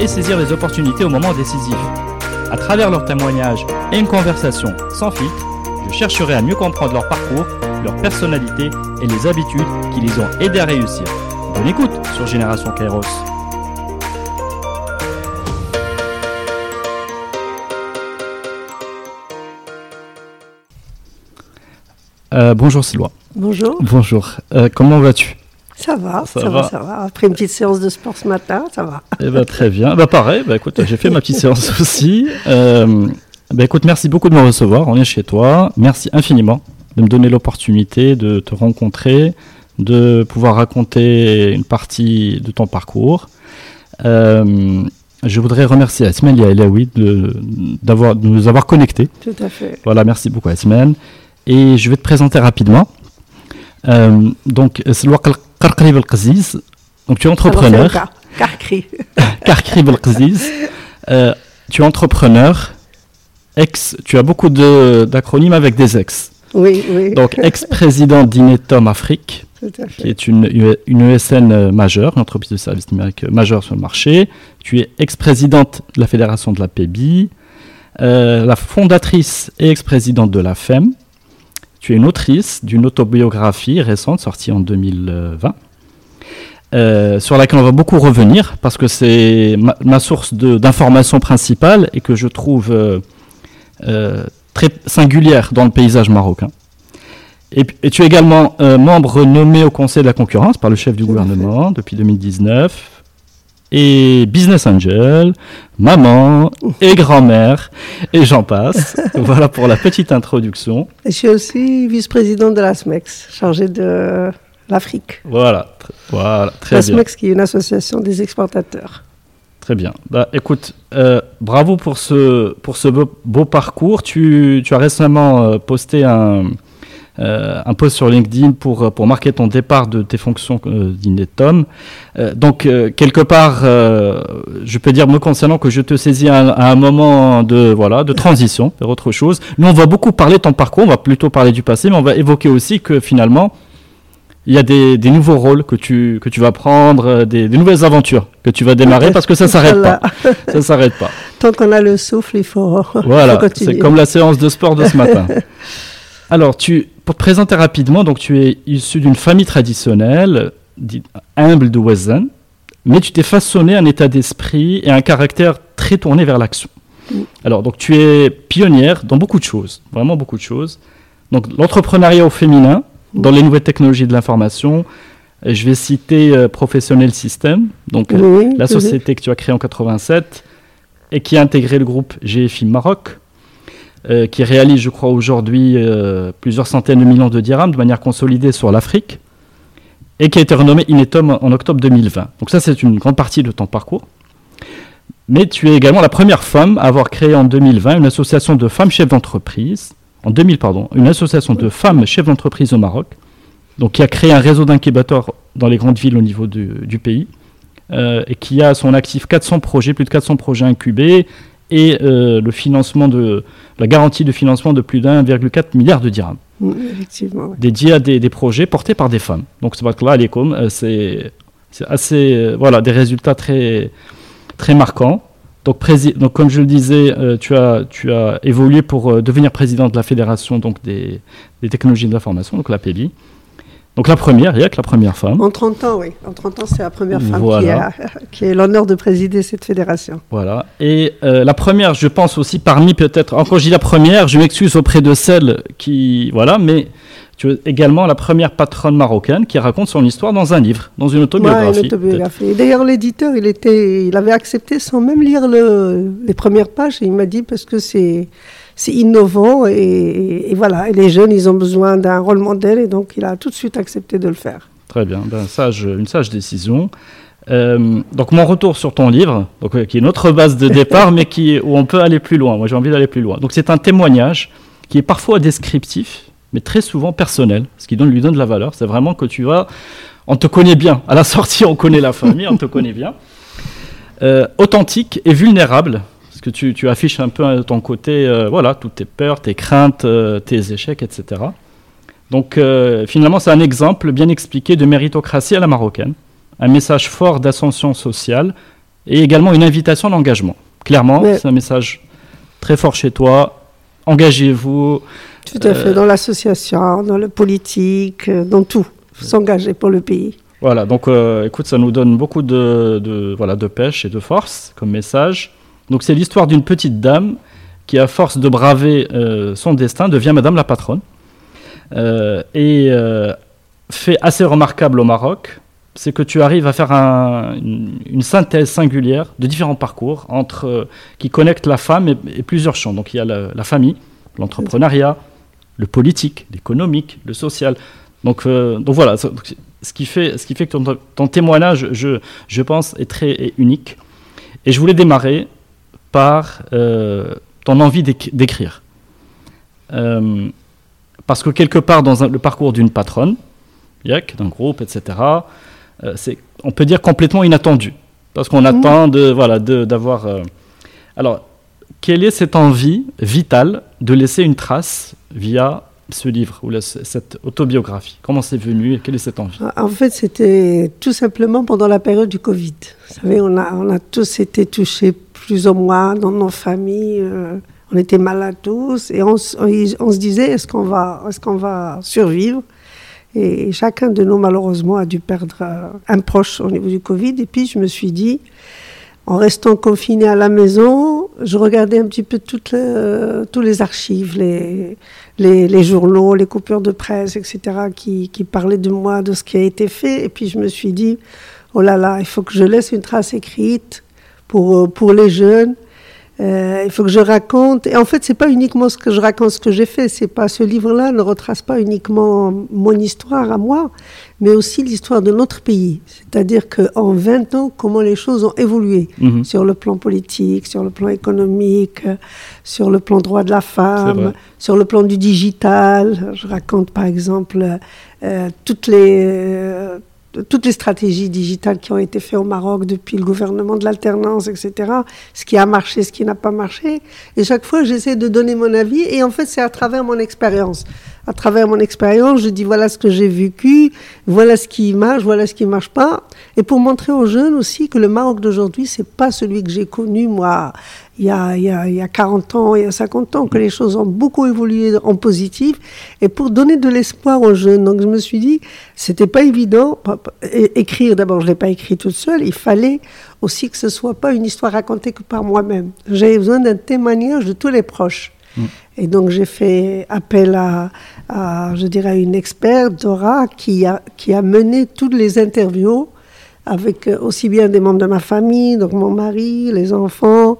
et saisir les opportunités au moment décisif. À travers leurs témoignages et une conversation sans filtre, je chercherai à mieux comprendre leur parcours, leur personnalité et les habitudes qui les ont aidés à réussir. Bonne écoute sur Génération Kairos. Euh, bonjour Sylvain. Bonjour. Bonjour. Euh, comment vas-tu? Ça va, ça, va, ça va. Après une petite séance de sport ce matin, ça va. Eh ben, très bien. Bah, pareil, bah, écoute, j'ai fait ma petite séance aussi. Euh, bah, écoute, merci beaucoup de me recevoir. On est chez toi. Merci infiniment de me donner l'opportunité de te rencontrer, de pouvoir raconter une partie de ton parcours. Euh, je voudrais remercier Asmel et Elaoui de, de nous avoir connectés. Tout à fait. Voilà, merci beaucoup Asmel. Et je vais te présenter rapidement. Euh, donc, c'est le Karkri Belkaziz. Donc, tu es entrepreneur. Karkri. Karkri Belkaziz. Euh, tu es entrepreneur. Ex, tu as beaucoup de, d'acronymes avec des ex. Oui, oui. Donc, ex-président d'Inetom Afrique, qui est une, une ESN majeure, une entreprise de services numériques majeure sur le marché. Tu es ex-présidente de la fédération de la PEBI, euh, la fondatrice et ex-présidente de la FEM. Tu es une autrice d'une autobiographie récente sortie en 2020. Euh, sur laquelle on va beaucoup revenir parce que c'est ma, ma source d'information principale et que je trouve euh, euh, très singulière dans le paysage marocain. Et, tu es également membre nommé au Conseil de la concurrence par le chef du gouvernement depuis 2019. Et business angel, maman et grand-mère, et j'en passe. voilà pour la petite introduction. Et je suis aussi vice-présidente de la SMEX, chargée de l'Afrique. Voilà, tr- voilà très La bien. SMEX qui est une association des exportateurs. Très bien. Bah, écoute, euh, bravo pour ce, pour ce beau, beau parcours. Tu, tu as récemment euh, posté un, un post sur LinkedIn pour, pour marquer ton départ de tes fonctions euh, d'Inetom. Euh, donc, euh, quelque part, euh, je peux dire, me concernant, que je te saisis à, un- à un moment de, voilà, de transition vers autre chose. Nous, on va beaucoup parler de ton parcours, on va plutôt parler du passé, mais on va évoquer aussi que finalement, il y a des, des nouveaux rôles que tu, que tu vas prendre, euh, des, des nouvelles aventures que tu vas démarrer parce que ça s'arrête pas. Ça s'arrête pas. Tant qu'on a le souffle, il faut, Voilà, c'est comme la séance de sport de ce matin. Alors, tu, pour te présenter rapidement, donc tu es issu d'une famille traditionnelle, dite humble de Wazan, mais tu t'es façonné un état d'esprit et un caractère très tourné vers l'action. Mm. Alors, donc tu es pionnière dans beaucoup de choses, vraiment beaucoup de choses. Donc, l'entrepreneuriat au féminin, dans les nouvelles technologies de l'information. Je vais citer euh, Professionnel System, donc euh, Oui, la société que tu as créée en 87 et qui a intégré le groupe GFI Maroc, euh, qui réalise, je crois, aujourd'hui euh, plusieurs centaines de millions de dirhams de manière consolidée sur l'Afrique et qui a été renommé Inetom en octobre 2020. Donc ça, c'est une grande partie de ton parcours. Mais tu es également la première femme à avoir créé en 2020 une association de femmes chefs d'entreprise, en 2000, pardon, une association de femmes chefs d'entreprise au Maroc, donc qui a créé un réseau d'incubateurs dans les grandes villes au niveau du, du pays, euh, et qui a à son actif 400 projets, plus de 400 projets incubés, et euh, le financement de, la garantie de financement de plus d'1,4 milliard de dirhams, Mm, Effectivement. ouais. dédiés à des, des projets portés par des femmes. Donc, euh, c'est c'est assez, euh, voilà, des résultats très, très marquants. Donc, donc, comme je le disais, euh, tu, as, tu as évolué pour euh, devenir président de la Fédération donc, des, des technologies de l'information, donc la PEBI. Donc, la première, il y a que la première femme. En 30 ans, oui. En 30 ans, c'est la première femme Voilà. qui a, qui a l'honneur de présider cette fédération. Voilà. Et euh, la première, je pense aussi parmi peut-être, encore je dis la première, je m'excuse auprès de celles qui, voilà, mais tu es également la première patronne marocaine qui raconte son histoire dans un livre, dans une Ouais, autobiographie. une autobiographie. D'ailleurs, l'éditeur, il était, il avait accepté sans même lire le, les premières pages. Et il m'a dit parce que c'est, c'est innovant et, et voilà. Et les jeunes, ils ont besoin d'un rôle modèle et donc il a tout de suite accepté de le faire. Très bien, ben, sage, une sage décision. Euh, donc mon retour sur ton livre, donc, euh, qui est notre base de départ, mais qui, où on peut aller plus loin. Moi j'ai envie d'aller plus loin. Donc c'est un témoignage qui est parfois descriptif, mais très souvent personnel, ce qui donne, lui donne de la valeur. C'est vraiment que tu vas, on te connaît bien. À la sortie, on connaît la famille, on te connaît bien. Euh, authentique et vulnérable, que tu, tu, affiches un peu ton côté, voilà, toutes tes peurs, tes craintes, tes échecs, etc. Donc finalement, c'est un exemple bien expliqué de méritocratie à la marocaine un message fort d'ascension sociale et également une invitation d'engagement. Clairement, c'est un message très fort chez toi. Engagez-vous. Tout à fait, euh, dans l'association, dans le politique, euh, dans tout. S'engager pour le pays. Voilà, donc euh, écoute, ça nous donne beaucoup de, voilà, de pêche et de force comme message. Donc c'est l'histoire d'une petite dame qui, à force de braver son destin, devient Madame la patronne. et fait assez remarquable au Maroc, c'est que tu arrives à faire une, synthèse singulière de différents parcours entre, euh, qui connectent la femme et, plusieurs champs. Donc il y a la, famille, l'entrepreneuriat, le politique, l'économique, le social. Donc, euh, donc voilà, ce qui fait, ce qui fait que ton, témoignage, je, je, pense, est très unique. Et je voulais démarrer par euh, ton envie d'écrire. parce que quelque part dans le parcours d'une patronne, d'un groupe, etc., euh, c'est, on peut dire, complètement inattendu. Parce qu'on mmh. attend de, voilà, d'avoir... Euh, alors, quelle est cette envie vitale de laisser une trace via ce livre ou cette autobiographie? Comment c'est venu et quelle est cette envie? En fait, c'était tout simplement pendant la période du Covid. Vous savez, on a, on a tous été touchés plus ou moins dans nos familles. Euh, on était malades tous et on, se disait est-ce qu'on va, qu'on va survivre? Et chacun de nous, malheureusement, a dû perdre euh, un proche au niveau du Covid. Et puis, je me suis dit, en restant confiné à la maison, je regardais un petit peu toutes les, euh, tous les archives, les, les, journaux, les coupures de presse, etc., qui, qui parlaient de moi, de ce qui a été fait. Et puis, je me suis dit, oh là là, il faut que je laisse une trace écrite pour, euh, pour les jeunes euh, il faut que je raconte. Et en fait, c'est pas uniquement ce que je raconte, ce que j'ai fait. C'est pas ce livre-là ne retrace pas uniquement mon histoire à moi, mais aussi l'histoire de notre pays. C'est-à-dire qu'en 20 ans, comment les choses ont évolué mhm. sur le plan politique, sur le plan économique, sur le plan droit de la femme, sur le plan du digital. Je raconte par exemple euh, toutes les euh, toutes les stratégies digitales qui ont été faites au Maroc depuis le gouvernement de l'alternance, etc., ce qui a marché, ce qui n'a pas marché. Et chaque fois, j'essaie de donner mon avis, et en fait, c'est à travers mon expérience. À travers mon expérience, je dis voilà ce que j'ai vécu, voilà ce qui marche, voilà ce qui marche pas, et pour montrer aux jeunes aussi que le Maroc d'aujourd'hui, c'est pas celui que j'ai connu moi il y, a, il, y a, il y a 40 ans, il y a 50 ans, que les choses ont beaucoup évolué en positif, et pour donner de l'espoir aux jeunes. Donc je me suis dit, c'était pas évident. Écrire, d'abord, je l'ai pas écrit toute seule, il fallait aussi que ce soit pas une histoire racontée que par moi-même. J'avais besoin d'un témoignage de tous les proches. Mm. Et donc j'ai fait appel à, à, je dirais, une experte, Dora, qui a, qui a mené toutes les interviews avec aussi bien des membres de ma famille, donc mon mari, les enfants,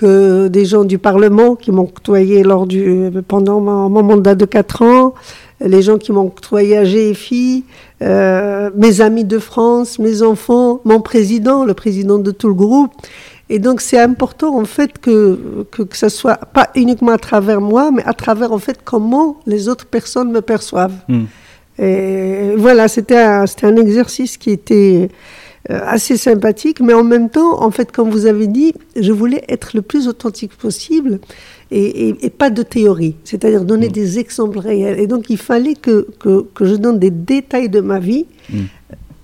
que des gens du Parlement qui m'ont côtoyé lors du, pendant mon, mandat de 4 ans, les gens qui m'ont côtoyé à GFI, euh, mes amis de France, mes enfants, mon président, le président de tout le groupe. Et donc c'est important en fait que, que, que ce soit pas uniquement à travers moi, mais à travers en fait comment les autres personnes me perçoivent. Hmm. Et voilà, c'était un, un exercice qui était assez sympathique, mais en même temps, en fait, comme vous avez dit, je voulais être le plus authentique possible et, pas de théorie, c'est-à-dire donner mm. des exemples réels. Et donc, il fallait que, que, je donne des détails de ma vie, mm.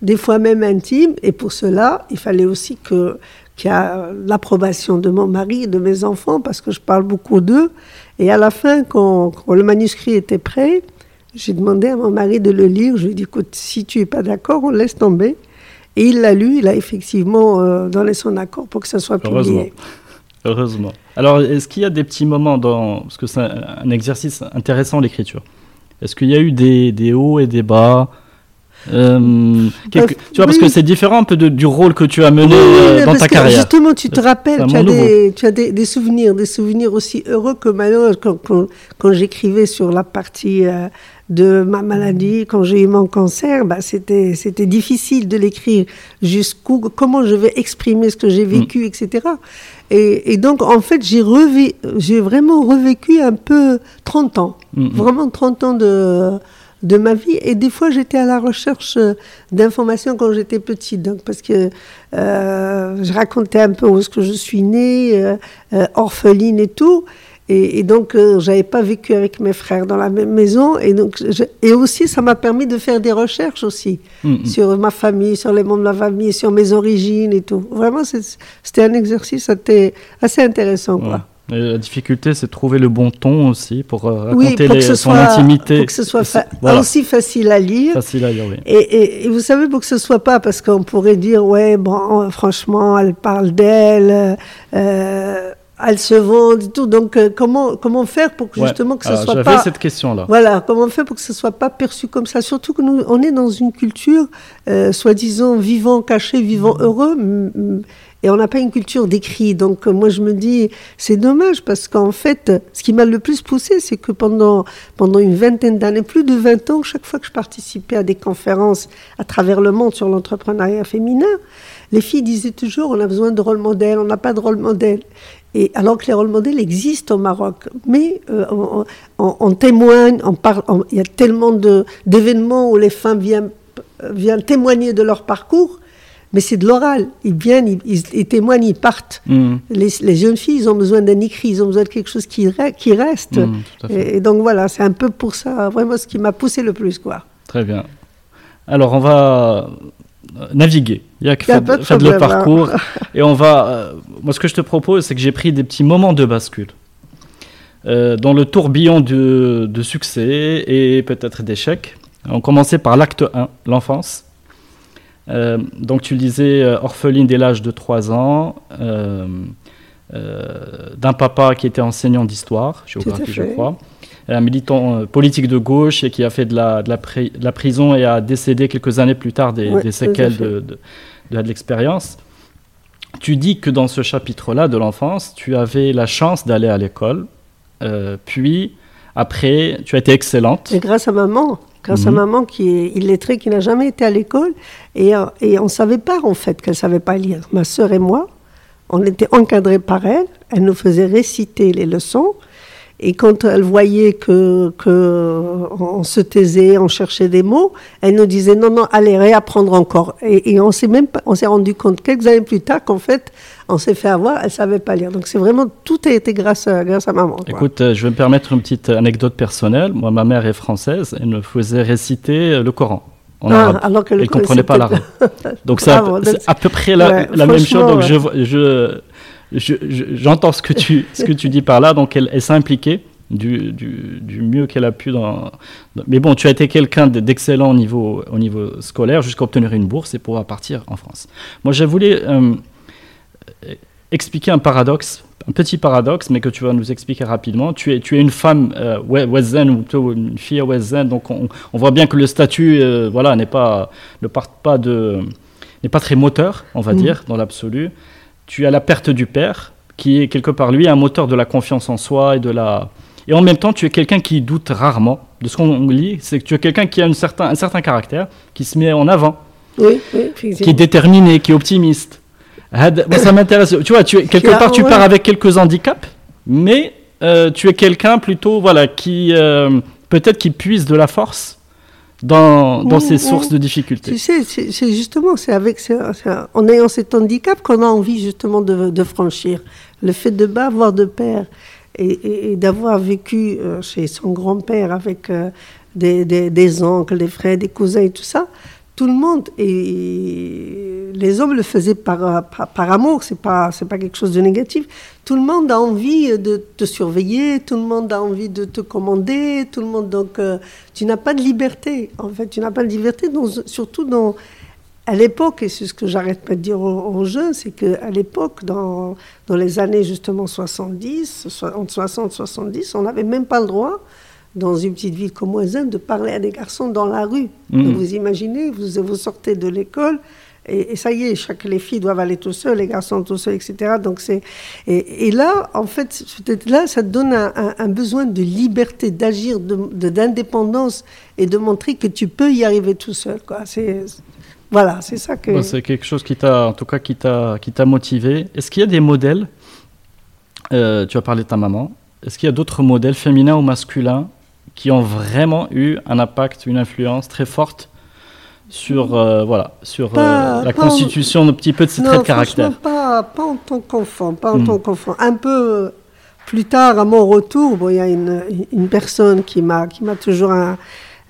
des fois même intimes, et pour cela, il fallait aussi que qu'il y a l'approbation de mon mari et de mes enfants, parce que je parle beaucoup d'eux. Et à la fin, quand, quand le manuscrit était prêt, j'ai demandé à mon mari de le lire. Je lui ai dit, écoute, si tu n'es pas d'accord, on laisse tomber. Et il l'a lu, il a effectivement euh, donné son accord pour que ça soit publié. Heureusement. Alors, est-ce qu'il y a des petits moments dans... Parce que c'est un exercice intéressant, l'écriture. Est-ce qu'il y a eu des, des, hauts et des bas? Euh, tu vois, parce que c'est différent un peu du rôle que tu as mené euh, dans ta carrière. Justement, tu te rappelles, tu as, des, tu as des, souvenirs, des souvenirs aussi heureux que malheureux. Quand, quand, j'écrivais sur la partie euh, de ma maladie, quand j'ai eu mon cancer, bah, c'était, c'était difficile de l'écrire jusqu'où, comment je vais exprimer ce que j'ai vécu, mm. etc. Et, et, donc, en fait, j'ai, revé, j'ai vraiment revécu un peu 30 ans. Mm, mm. Vraiment 30 ans de de ma vie. Et des fois, j'étais à la recherche euh, d'informations quand j'étais petite. Donc, parce que euh, je racontais un peu où est-ce que je suis née, euh, orpheline et tout. Et, donc, j'avais pas vécu avec mes frères dans la même maison. Et, donc, et aussi, ça m'a permis de faire des recherches aussi mm-hmm. sur ma famille, sur les membres de ma famille, sur mes origines et tout. Vraiment, c'était un exercice assez intéressant. Quoi la difficulté, c'est de trouver le bon ton aussi pour euh, raconter les, son intimité. Pour que ce soit aussi facile à lire. Facile à lire, oui. Et, et, vous savez, pour que ce soit pas, parce qu'on pourrait dire, ouais, bon, franchement, elle parle d'elle, euh, elle se vend et tout. Donc, euh, comment, comment faire pour que justement que ce soit pas. cette question-là. Voilà, comment faire pour que ce soit pas perçu comme ça? Surtout que nous, on est dans une culture, soi-disant, vivant, caché, vivant, heureux et on n'a pas une culture d'écrit. Donc euh, moi je me dis, c'est dommage parce qu'en fait, ce qui m'a le plus poussé, c'est que pendant, pendant une vingtaine d'années, plus de 20 ans, chaque fois que je participais à des conférences à travers le monde sur l'entrepreneuriat féminin, les filles disaient toujours, on a besoin de rôle modèle, on n'a pas de rôle modèle. Et alors que les rôles modèles existent au Maroc, mais euh, on, témoigne, on parle, il y a tellement d'événements où les femmes viennent, viennent témoigner de leur parcours mais c'est de l'oral. Ils viennent, ils, témoignent, ils partent. Mm. Les, jeunes filles, ils ont besoin d'un écrit, ils ont besoin de quelque chose qui, qui reste. Mm, et, donc voilà, c'est un peu pour ça, vraiment ce qui m'a poussé le plus. Quoi. Très bien. Alors on va euh, naviguer. Il y a que faire, le hein. parcours. et on va. Euh, moi, ce que je te propose, c'est que j'ai pris des petits moments de bascule. Euh, dans le tourbillon de, de succès et peut-être d'échecs. On commençait par l'acte 1, l'enfance. Euh, donc tu le disais, euh, orpheline dès l'âge de 3 ans, euh, d'un papa qui était enseignant d'histoire, géographie je crois, un militant politique de gauche et qui a fait de la, de la, prison et a décédé quelques années plus tard des, séquelles de, de, l'expérience. Tu dis que dans ce chapitre-là de l'enfance, tu avais la chance d'aller à l'école, puis après, tu as été excellente. Et grâce à maman grâce à mhm. maman qui est illettrée, qui n'a jamais été à l'école. Et, euh, et on ne savait pas en fait qu'elle ne savait pas lire. Ma sœur et moi, on était encadrés par elle. Elle nous faisait réciter les leçons. Et quand elle voyait que, que on se taisait, on cherchait des mots, elle nous disait non, non, allez réapprendre encore. Et, et on s'est même, on s'est rendu compte quelques années plus tard qu'en fait, on s'est fait avoir, elle savait pas lire. Donc c'est vraiment tout a été grâce à, grâce à maman. Écoute, euh, je vais me permettre une petite anecdote personnelle. Moi, ma mère est française, elle me faisait réciter euh, le Coran. En ah, arabe. Alors elle ne comprenait pas l'arabe. Donc c'est à, peu près la, la même chose. Donc je, je j'entends ce que tu ce que tu dis par là. Donc elle, s'est impliquée du, du, du mieux qu'elle a pu dans, Mais bon, tu as été quelqu'un d'excellent au niveau, au niveau scolaire jusqu'à obtenir une bourse et pouvoir partir en France. Moi, je voulais euh, expliquer un paradoxe, un petit paradoxe, mais que tu vas nous expliquer rapidement. Tu es, tu es une femme euh, ou plutôt une fille Wezen, donc on, on, voit bien que le statut euh, voilà, n'est pas, ne part pas de, n'est pas très moteur, on va mm. dire, dans l'absolu tu as la perte du père, qui est quelque part, lui, un moteur de la confiance en soi et de la... Et en même temps, tu es quelqu'un qui doute rarement. De ce qu'on lit, c'est que tu es quelqu'un qui a une certain, un certain caractère, qui se met en avant, oui, qui est déterminé, qui est optimiste. ça m'intéresse. Tu vois, tu es, quelque part, tu pars avec quelques handicaps, mais euh, tu es quelqu'un plutôt, voilà, qui euh, peut-être qui puise de la force dans, dans ces sources de difficultés. Tu sais, c'est justement, c'est avec, en ayant cet handicap qu'on a envie justement de, de, franchir. Le fait de ne pas avoir de père et, d'avoir vécu euh, chez son grand-père avec euh, des, des, des, oncles, des frères, des cousins et tout ça, tout le monde, et les hommes le faisaient par, par, amour, c'est pas, pas quelque chose de négatif. Tout le monde a envie de te surveiller, tout le monde a envie de te commander, tout le monde. Donc, euh, tu n'as pas de liberté. En fait, tu n'as pas de liberté, surtout dans. À l'époque, et c'est ce que j'arrête pas de dire aux, jeunes, c'est qu'à l'époque, dans, dans les années justement 70, entre 60 et 70, on n'avait même pas le droit dans une petite ville comme Oisin, de parler à des garçons dans la rue. Donc vous imaginez, vous, vous sortez de l'école, et, ça y est, chaque, les filles doivent aller tout seules, les garçons tout seuls, etc. Donc c'est et, là, en fait, là, ça donne un, besoin de liberté, d'agir, d'indépendance et de montrer que tu peux y arriver tout seul. Quoi. C'est voilà, c'est ça que. c'est quelque chose qui t'a, en tout cas, qui t'a, qui t'a motivé. Est-ce qu'il y a des modèles euh, Tu as parlé de ta maman. Est-ce qu'il y a d'autres modèles féminins ou masculins qui ont vraiment eu un impact, une influence très forte sur, euh, voilà, sur euh, la constitution un petit peu de ces traits de caractère pas, pas en tant qu'enfant, pas en hmm. tant qu'enfant. Un peu plus tard, à mon retour, bon, il y a une, une personne qui m'a, qui m'a toujours un,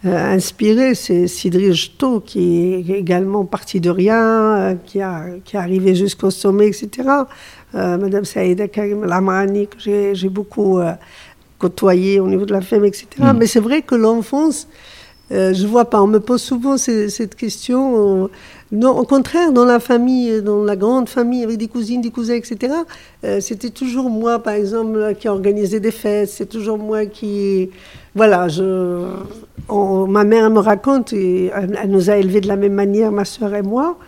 euh, inspiré, c'est Sidri Jto, qui est également parti de rien, qui, a, qui est arrivé jusqu'au sommet, etc. Madame Saïda Karim Lamrani, que j'ai beaucoup côtoyé au niveau de la femme, etc. Hmm. Mais c'est vrai que l'enfance euh, je vois pas. On me pose souvent cette question. Non, au contraire, dans la famille, dans la grande famille, avec des cousines, des cousins, etc., euh, c'était toujours moi, par exemple, qui organisais des fêtes. C'est toujours moi qui. Voilà, je, ma mère me raconte, et elle, nous a élevés de la même manière, ma soeur et moi.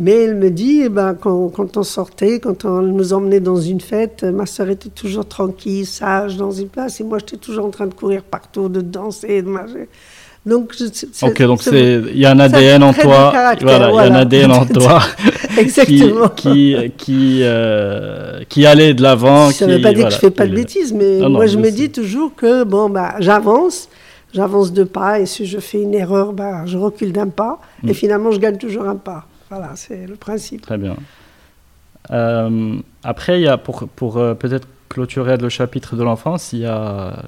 Mais elle me dit, eh ben, quand, quand, on sortait, quand on nous emmenait dans une fête, ma soeur était toujours tranquille, sage, dans une place, et moi j'étais toujours en train de courir partout, de danser, de marcher. Donc, ok, donc il y a un ADN en toi. Voilà, il y a un ADN en toi. Exactement. Qui, qui, euh, qui, allait de l'avant. Ça ne veut pas dire que je fais pas de bêtises, mais moi je me dis toujours que bon, bah, j'avance, j'avance deux pas, et si je fais une erreur, bah, je recule d'un pas, et mm. finalement je gagne toujours un pas. Voilà, c'est le principe. Très bien. Euh, après, il y a pour, pour euh, peut-être clôturer le chapitre de l'enfance, il y a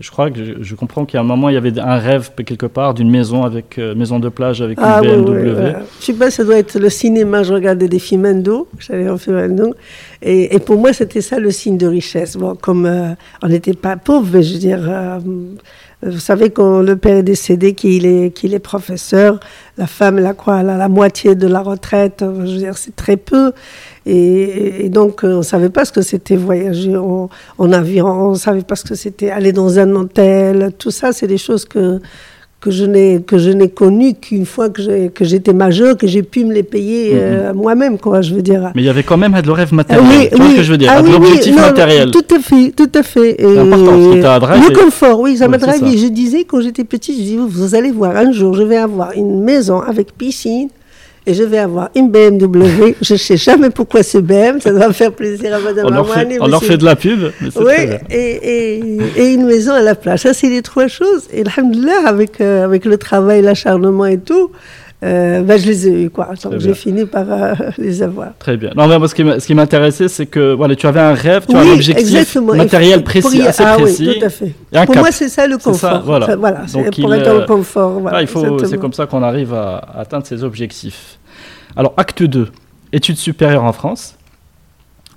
je crois que je, comprends qu'à un moment, il y avait un rêve quelque part d'une maison avec euh, maison de plage avec une BMW. Oui, oui, je sais pas, ça doit être le cinéma. Je regardais des films indo. J'allais en film indo. Et, et, pour moi, c'était ça le signe de richesse. Bon, comme euh, on n'était pas pauvres, je veux dire, vous savez quand le père est décédé, qu'il est, qu'il est professeur, la femme, elle a quoi Elle la moitié de la retraite. Je veux dire, c'est très peu. Et, donc, euh, on ne savait pas ce que c'était voyager en, en, avion, on ne savait pas ce que c'était aller dans un hôtel. Tout ça, c'est des choses que, que je n'ai que je n'ai connu qu'une fois que j'ai que j'étais majeur que j'ai pu me les payer mhm. euh, moi-même quoi je veux dire. Mais il y avait quand même le rêve matériel oui, tu vois ce que je veux dire ah, l'objectif matériel. tout à fait tout à fait. Et important le confort oui ça m'a drivé. je disais quand j'étais petit je disais vous allez voir un jour je vais avoir une maison avec piscine et je vais avoir une BMW. je ne sais jamais pourquoi c'est BM, ça va faire plaisir à Madame On leur fait, on leur fait de la pub. oui, et, et, et, une maison à la plage. Ça, c'est les trois choses. Et alhamdoulilah, avec, euh, avec le travail, l'acharnement et tout, euh, ben, je les ai eu quoi. Donc j'ai fini par euh, les avoir. Très bien. Non, mais moi, ce qui m'intéressait, c'est que voilà, tu avais un rêve, tu as un objectif matériel précis, assez ah, précis. Oui, tout à fait. pour moi, c'est ça le confort. Ça, voilà. voilà Donc, pour être dans confort. Voilà, ah, c'est comme ça qu'on arrive à, atteindre ses objectifs. Alors, acte 2, études supérieures en France.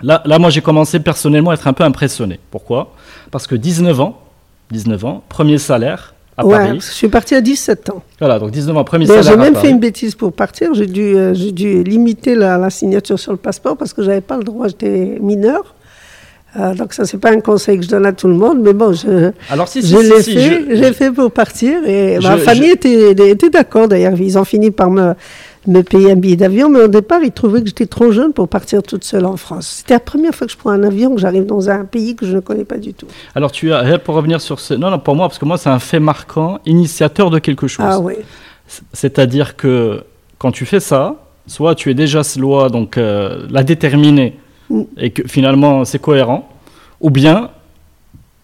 Là, là moi, j'ai commencé personnellement à être un peu impressionné. Pourquoi? Parce que 19 ans, 19 ans, premier salaire, ouais, Je suis partie à 17 ans. Voilà, donc 19 ans, premier salaire. J'ai même fait une bêtise pour partir. J'ai dû, euh, dû limiter la, signature sur le passeport parce que j'avais pas le droit, j'étais mineur. Euh, donc ça, c'est pas un conseil que je donne à tout le monde, mais bon, je, Alors, si, je l'ai fait, j'ai fait pour partir et ma famille était, était d'accord d'ailleurs. Ils ont fini par me, me payer un billet d'avion, mais au départ, ils trouvaient que j'étais trop jeune pour partir toute seule en France. C'était la première fois que je prends un avion, que j'arrive dans un pays que je ne connais pas du tout. Alors, tu as, pour revenir sur ce. Non, non, pour moi, parce que moi, c'est un fait marquant, initiateur de quelque chose. Ah oui. C'est-à-dire que quand tu fais ça, soit tu es déjà ce loi, donc euh, la déterminer, mm. et que finalement c'est cohérent, ou bien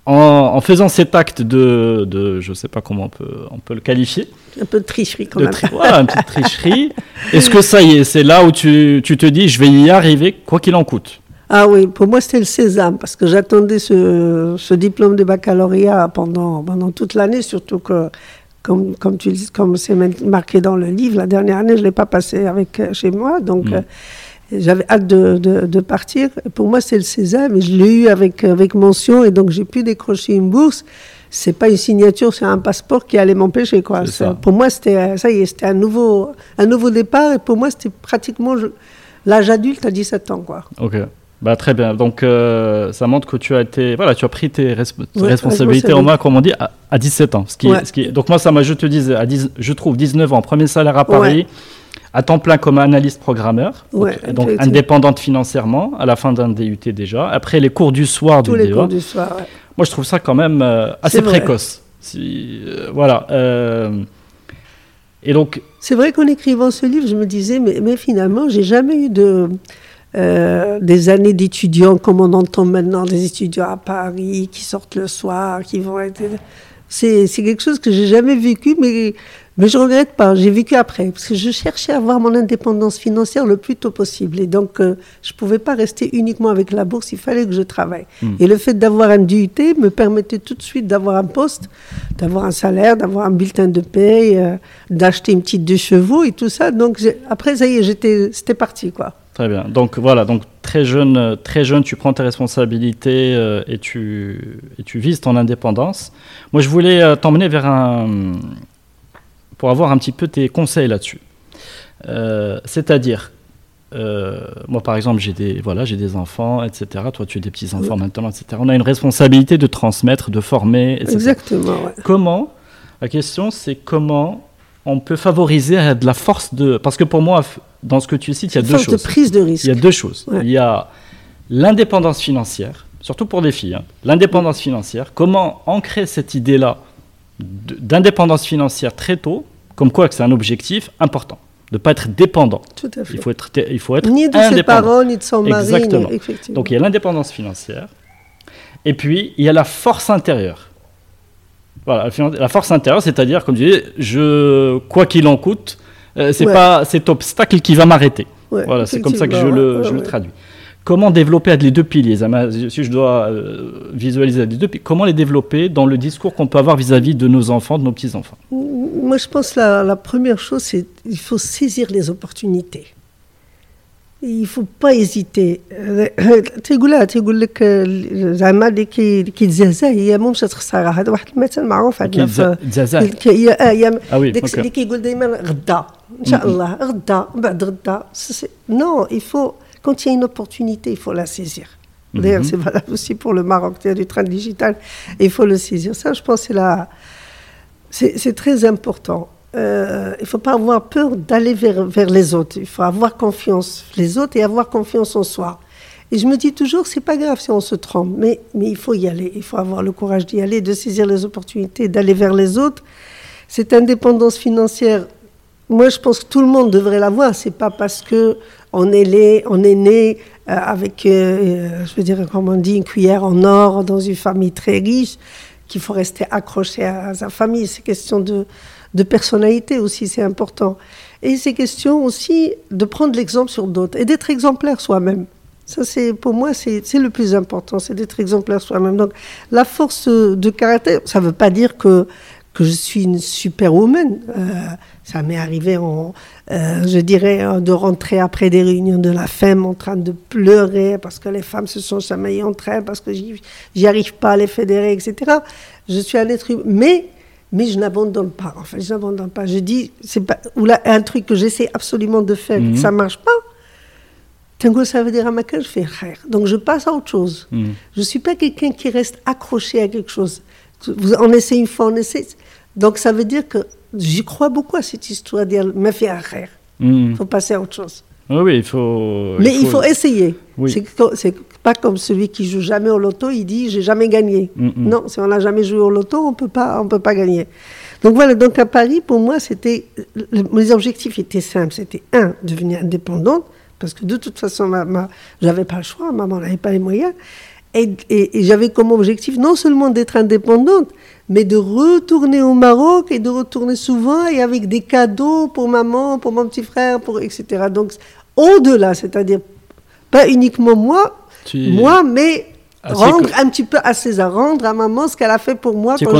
en, faisant cet acte de, de je ne sais pas comment on peut, on peut le qualifier. Un peu de tricherie quand même. voilà, un peu de tricherie. Est-ce que ça y est, c'est là où tu, tu, te dis, je vais y arriver, quoi qu'il en coûte? Ah oui, pour moi c'était le sésame, parce que j'attendais ce, ce, diplôme de baccalauréat pendant, pendant toute l'année, surtout que, comme, comme tu comme c'est marqué dans le livre, la dernière année, je ne l'ai pas passé avec, chez moi, donc... Mm. Euh, j'avais hâte de, de, partir. Pour moi, c'est le César, mais je l'ai eu avec, avec mention et donc j'ai pu décrocher une bourse. C'est pas une signature, c'est un passeport qui allait m'empêcher. Quoi. Pour moi, c'était ça y est, c'était un nouveau, un nouveau départ et pour moi, c'était pratiquement l'âge adulte à 17 ans. Quoi. Ok. Bah, très bien. Donc, euh, ça montre que tu as été, voilà, tu as pris tes, resp- tes Ouais, responsabilités en main, comme on dit, à, à 17 ans. Ce qui, Ouais. ce qui, donc, moi, ça m'a, je te dis, à 10, je trouve 19 ans, premier salaire à Paris, à temps plein comme analyste programmeur, Ouais, donc, donc effectivement. indépendante financièrement, à la fin d'un DUT déjà. Après, les cours du soir Tous du les DEA. cours du soir. ouais. Moi, je trouve ça quand même euh, assez précoce. Si, euh, voilà. euh, et donc, C'est vrai qu'en écrivant ce livre, je me disais, mais, mais finalement, j'ai jamais eu de, euh, des années d'étudiants comme on entend maintenant, des étudiants à Paris qui sortent le soir, qui vont être. C'est c'est quelque chose que j'ai jamais vécu, mais, mais je regrette pas. J'ai vécu après, parce que je cherchais à avoir mon indépendance financière le plus tôt possible. Et donc, euh, je pouvais pas rester uniquement avec la bourse, il fallait que je travaille. Et le fait d'avoir un DUT me permettait tout de suite d'avoir un poste, d'avoir un salaire, d'avoir un bulletin de paye, euh, d'acheter une petite deux chevaux et tout ça. Donc, après, ça y est, j'étais, c'était parti, quoi. Très bien. Donc voilà, donc très jeune, très jeune, tu prends tes responsabilités euh, et tu et tu vises ton indépendance. Moi, je voulais euh, t'emmener vers un pour avoir un petit peu tes conseils là-dessus. Euh, C'est-à-dire, euh, moi par exemple, j'ai des voilà, des enfants, etc. Toi, tu as des petits enfants maintenant, etc. On a une responsabilité de transmettre, de former, etc. Exactement, ouais. Comment La question, c'est comment on peut favoriser euh, de la force de. Parce que pour moi, dans ce que tu cites, il y a deux Force choses. de prise de risque. Il y a deux choses. Ouais. Il y a l'indépendance financière, surtout pour des filles. hein. L'indépendance financière. Comment ancrer cette idée-là d'indépendance financière très tôt, comme quoi que c'est un objectif important, de ne pas être dépendant. Tout à fait. Il faut être, il faut être Ni de ses parents, ni de son mari. ni- Exactement. effectivement. Donc il y a l'indépendance financière. Et puis il y a la force intérieure. Voilà, la force intérieure, c'est-à-dire, comme je disais, je, quoi qu'il en coûte, euh, c'est Ouais. pas cet obstacle qui va m'arrêter. Ouais, voilà, c'est comme ça que je le, je le traduis Comment développer les deux piliers Zama, Si je dois euh, visualiser les deux piliers, comment les développer dans le discours qu'on peut avoir vis-à-vis de nos enfants, de nos petits-enfants Moi, je pense que la, la première chose, c'est qu'il faut saisir les opportunités. Il ne faut pas hésiter. تيقول لها تيقول لك زعما اللي كي- اللي كيتزهزه هي مو مشات خساره هذا واحد المثل معروف عندنا في Zaza. ك- هي اه هي Ah oui, داك ok. اللي كيقول دائما غدا ان شاء الله غدا من بعد غدا نو il faut quand il y a une opportunité il faut la saisir D'ailleurs, c'est valable aussi pour le Maroc. Il y a du train digital, et il faut le saisir. Ça, je pense, c'est la, c'est c'est très important. Euh, il ne faut pas avoir peur d'aller vers, vers les autres. Il faut avoir confiance les autres et avoir confiance en soi. Et je me dis toujours, c'est pas grave si on se trompe, mais, mais il faut y aller. Il faut avoir le courage d'y aller, de saisir les opportunités, d'aller vers les autres. Cette indépendance financière, moi, je pense que tout le monde devrait l'avoir. C'est pas parce que on est, né- on est né euh, avec, euh, euh, je veux dire, comme on dit, une cuillère en or dans une famille très riche, qu'il faut rester accroché à sa famille. C'est question de, de personnalité aussi, c'est important. Et c'est question aussi de prendre l'exemple sur d'autres et d'être exemplaire soi-même. Ça, c'est pour moi, c'est le plus important, c'est d'être exemplaire soi-même. Donc, la force de caractère, ça ne veut pas dire que que je suis une superwoman. Euh, ça m'est arrivé, en, euh, je dirais, euh, de rentrer après des réunions de la FEM en train de pleurer parce que les femmes se sont chamaillées entre elles, parce que j'y arrive pas à les fédérer, etc. Je suis un être humain. Mais, mais je n'abandonne pas. En fait, je n'abandonne pas. Je dis, c'est pas, ou là, un truc que j'essaie absolument de faire, que ça marche pas. Tango, ça veut dire à ma je fais rire. Donc je passe à autre chose. Je suis pas quelqu'un qui reste accroché à quelque chose. Vous- On essaie une fois, on essaie. Donc ça veut dire que j'y crois beaucoup à cette histoire dire me faire rire. Hmm. Il faut passer à autre chose. Oui, oui, il faut. Mais il faut, essayer. Oui. C'est pas comme celui qui joue jamais au loto, il dit j'ai jamais gagné. Mm, mm. Non, si on n'a jamais joué au loto, on peut pas, on peut pas gagner. Donc voilà. Donc à Paris, pour moi, c'était mes objectifs étaient simples. C'était un, devenir indépendante, parce que de toute façon, ma, ma, j'avais pas le choix. Maman n'avait pas les moyens. Et, et- et j'avais comme objectif non seulement d'être indépendante, mais de retourner au Maroc et de retourner souvent et avec des cadeaux pour maman, pour mon petit frère, pour etc. Donc au-delà, c'est-à-dire pas uniquement moi, Tu- moi, mais Ah, rendre que- un petit peu à César, rendre à maman ce qu'elle a fait pour moi Tu quand,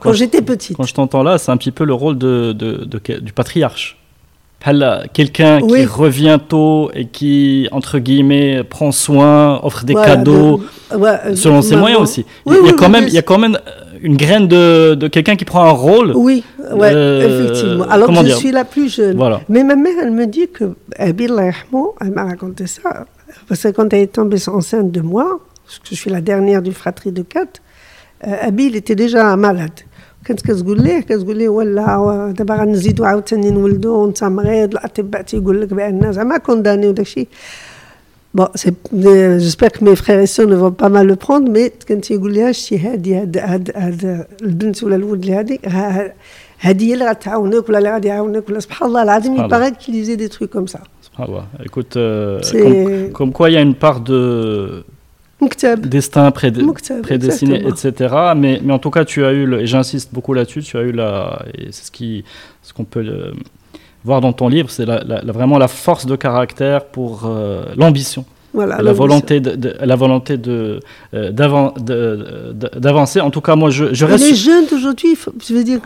quand j'étais petite. Quand je t'entends là, c'est un petit peu le rôle de, de- de quel- du patriarche. Hal- Quelqu'un qui revient tôt et qui, entre guillemets, prend soin, offre des cadeaux, de- ouais, euh, selon ses moyens aussi. Oui, il, y a quand même, oui, il y a quand même euh, une graine de, de quelqu'un qui prend un rôle. Oui, ouais, Euh, effectivement. Alors que je suis la plus jeune. Voilà. Mais ma mère, elle me dit que, elle m'a raconté ça, parce que quand elle est tombée enceinte de moi, parce que je suis la dernière du fratrie de quatre, euh, Abil était déjà malade. كانت كتقول ليه كتقول ليه ولا دابا غنزيدو عاوتاني نولدو وانت مريض الاطباء تيقول لك بان زعما كونداني وداكشي Bon, j'espère que mes frères et sœurs ne vont pas mal le prendre, mais كانت يقول لها شتي هادي هاد هاد هاد البنت ولا الولد اللي هادي هادي هي اللي غتعاونك ولا اللي غادي يعاونك ولا سبحان الله العظيم il paraît qu'il disait des trucs comme ça. Subhanallah. Écoute, euh, comme, comme quoi il y a une part de destin prédestiné, etc. Mais, mais en tout cas, tu as eu, et j'insiste beaucoup là-dessus, tu as eu la, et c'est ce qui, ce qu'on peut euh, voir dans ton livre, c'est la, vraiment la force de caractère pour euh, l'ambition. Voilà, la volonté de, la volonté de euh, d'avancer. En tout cas, moi, je, je reste. Les jeunes d'aujourd'hui, je veux dire,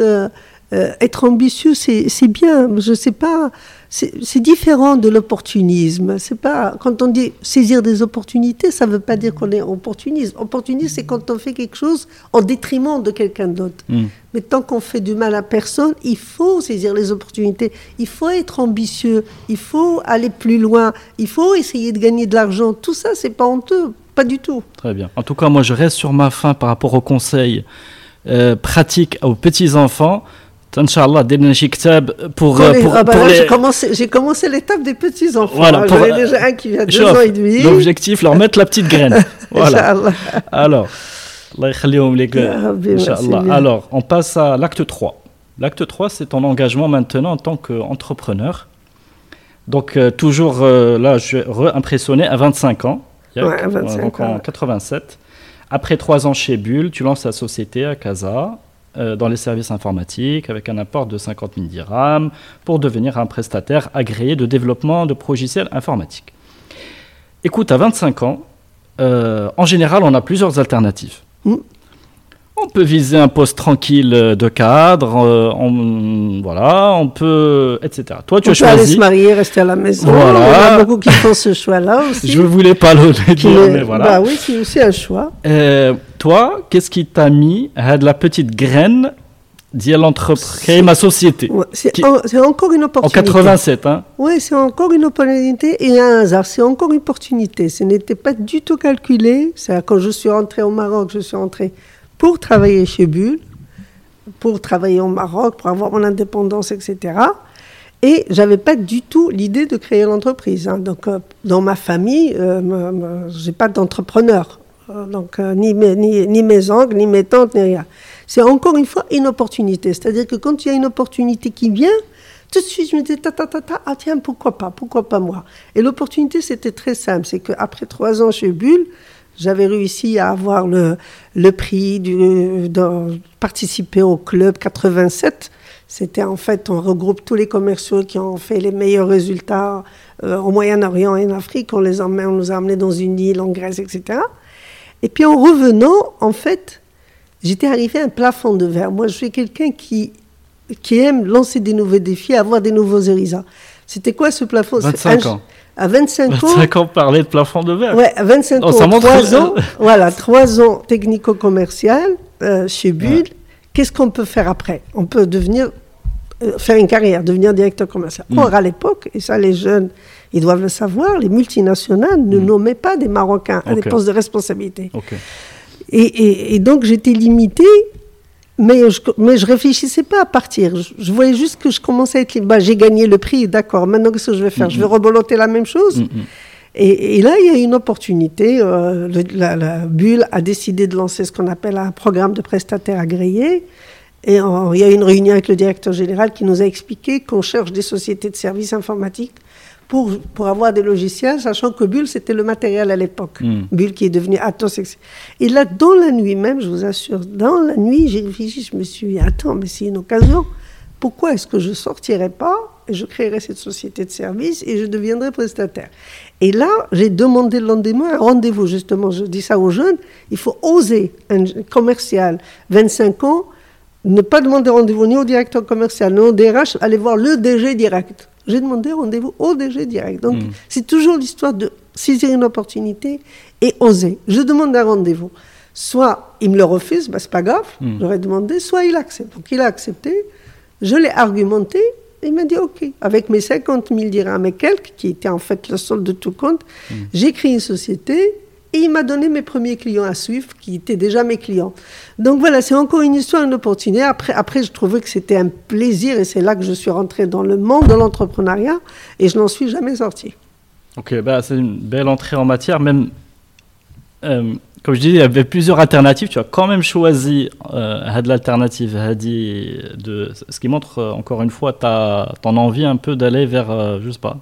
être ambitieux, c'est bien. Je sais pas c'est différent de l'opportunisme. C'est pas quand on dit saisir des opportunités, ça ne veut pas dire qu'on est opportuniste. Opportuniste, c'est quand on fait quelque chose en détriment de quelqu'un d'autre. Hmm. Mais tant qu'on fait du mal à personne, il faut saisir les opportunités. Il faut être ambitieux. Il faut aller plus loin. Il faut essayer de gagner de l'argent. Tout ça, c'est pas honteux, pas du tout. Très bien. En tout cas, moi, je reste sur ma fin par rapport aux conseils euh, pratiques aux petits enfants. Inch'Allah, pour, pour, euh, pour, ah bah pour J'ai commencé, commencé l'étape des petits-enfants. Voilà, J'en ai déjà un qui de deux ans et demi. L'objectif, leur mettre la petite graine. voilà. Alors, Alors, on passe à l'acte 3. L'acte 3, c'est ton engagement maintenant en tant qu'entrepreneur. Donc, euh, toujours euh, là, je suis impressionné à 25 ans. Ouais, à 25 donc en 87. Après trois ans chez Bull, tu lances ta société à Casa. Euh, dans les services informatiques avec un apport de 50 000 dirhams pour devenir un prestataire agréé de développement de logiciels informatiques. Écoute, à 25 ans, euh, en général, on a plusieurs alternatives. Mm. On peut viser un poste tranquille de cadre, euh, on, voilà, on peut, etc. Toi, tu on as peut choisi. aller se marier, rester à la maison. Voilà. Il y a beaucoup qui font ce choix-là aussi. Je voulais pas le dire, mais, voilà. Bah oui, c'est aussi un choix. Euh, toi, qu'est-ce qui t'a mis à la petite graine d'y créer ma société? C'est encore une opportunité. En 87, hein Oui, c'est encore une opportunité et un hasard. C'est encore une opportunité. Ce n'était pas du tout calculé. C'est quand je suis rentrée au Maroc, je suis rentrée pour travailler chez Bull, pour travailler au Maroc, pour avoir mon indépendance, etc. Et j'avais pas du tout l'idée de créer l'entreprise. Hein. Donc, euh, dans ma famille, euh, j'ai pas d'entrepreneur. Euh, donc, euh, ni, mes, ni, ni, mes oncles, ni mes tantes, ni rien. C'est encore une fois une opportunité. C'est-à-dire que quand il y a une opportunité qui vient, tout de suite, je me disais, ta, ta, ta, ta, ah tiens, pourquoi pas, pourquoi pas moi? Et l'opportunité, c'était très simple. C'est qu'après trois ans chez Bull, j'avais réussi à avoir le, le prix, du, de participer au club 87. C'était en fait, on regroupe tous les commerciaux qui ont fait les meilleurs résultats euh, au Moyen-Orient et en Afrique. On les emmène, on nous a amenés dans une île en Grèce, etc. Et puis en revenant, en fait, j'étais arrivé à un plafond de verre. Moi, je suis quelqu'un qui, qui aime lancer des nouveaux défis, avoir des nouveaux horizons. C'était quoi ce plafond? 25 ans à 25 ans. 25 ans, parler de plafond de verre. Ouais, à 25 ans, 3 ans, voilà, 3 ans technico-commercial euh, chez Bull. Qu'est-ce qu'on peut faire après? On peut devenir, euh, faire une carrière, devenir directeur commercial. Mm. Or, à l'époque, et ça les jeunes, ils doivent le savoir, les multinationales ne mm. nommaient pas des Marocains à des postes de responsabilité. Et, et, et, donc, j'étais limitée mais je, mais je réfléchissais pas à partir. Je, voyais juste que je commençais à être libre. Bah, j'ai gagné le prix, d'accord. Maintenant, qu'est-ce que je vais faire? Je vais reboloter la même chose? Et, et, là, il y a une opportunité. Euh, la, la, Bulle a décidé de lancer ce qu'on appelle un programme de prestataires agréés. Et il y a eu une réunion avec le directeur général qui nous a expliqué qu'on cherche des sociétés de services informatiques pour, pour avoir des logiciels, sachant que Bull, c'était le matériel à l'époque. Mm. Bull qui est devenu Atos. Et là, dans la nuit même, je vous assure, dans la nuit, j'ai réfléchi, je me suis dit, attends, mais c'est une occasion. Pourquoi est-ce que je sortirais pas et je créerais cette société de services et je deviendrais prestataire? Et là, j'ai demandé le lendemain un rendez-vous, justement. Je dis ça aux jeunes, il faut oser, un commercial, 25 ans, ne pas demander rendez-vous ni au directeur commercial, ni au DRH, aller voir le DG direct j'ai demandé rendez-vous au DG direct. Donc, hmm. c'est toujours l'histoire de saisir une opportunité et oser. Je demande un rendez-vous. Soit il me le refuse, bah, c'est pas grave, hmm. j'aurais demandé, soit il accepte. Donc, il a accepté, je l'ai argumenté, Il m'a dit OK. Avec mes 50 000 dirhams et quelques, qui étaient en fait le solde de tout compte, j'ai créé une société et il m'a donné mes premiers clients à suivre, qui étaient déjà mes clients. Donc voilà, c'est encore une histoire, une opportunité. Après, après je trouvais que c'était un plaisir et c'est là que je suis rentrée dans le monde de l'entrepreneuriat et je n'en suis jamais sortie. Ok, bah, c'est une belle entrée en matière. Même, euh, comme je disais, il y avait plusieurs alternatives. Tu as quand même choisi euh, l'alternative Hadi, de, ce qui montre euh, encore une fois ta, ton envie un peu d'aller vers, euh, je sais pas,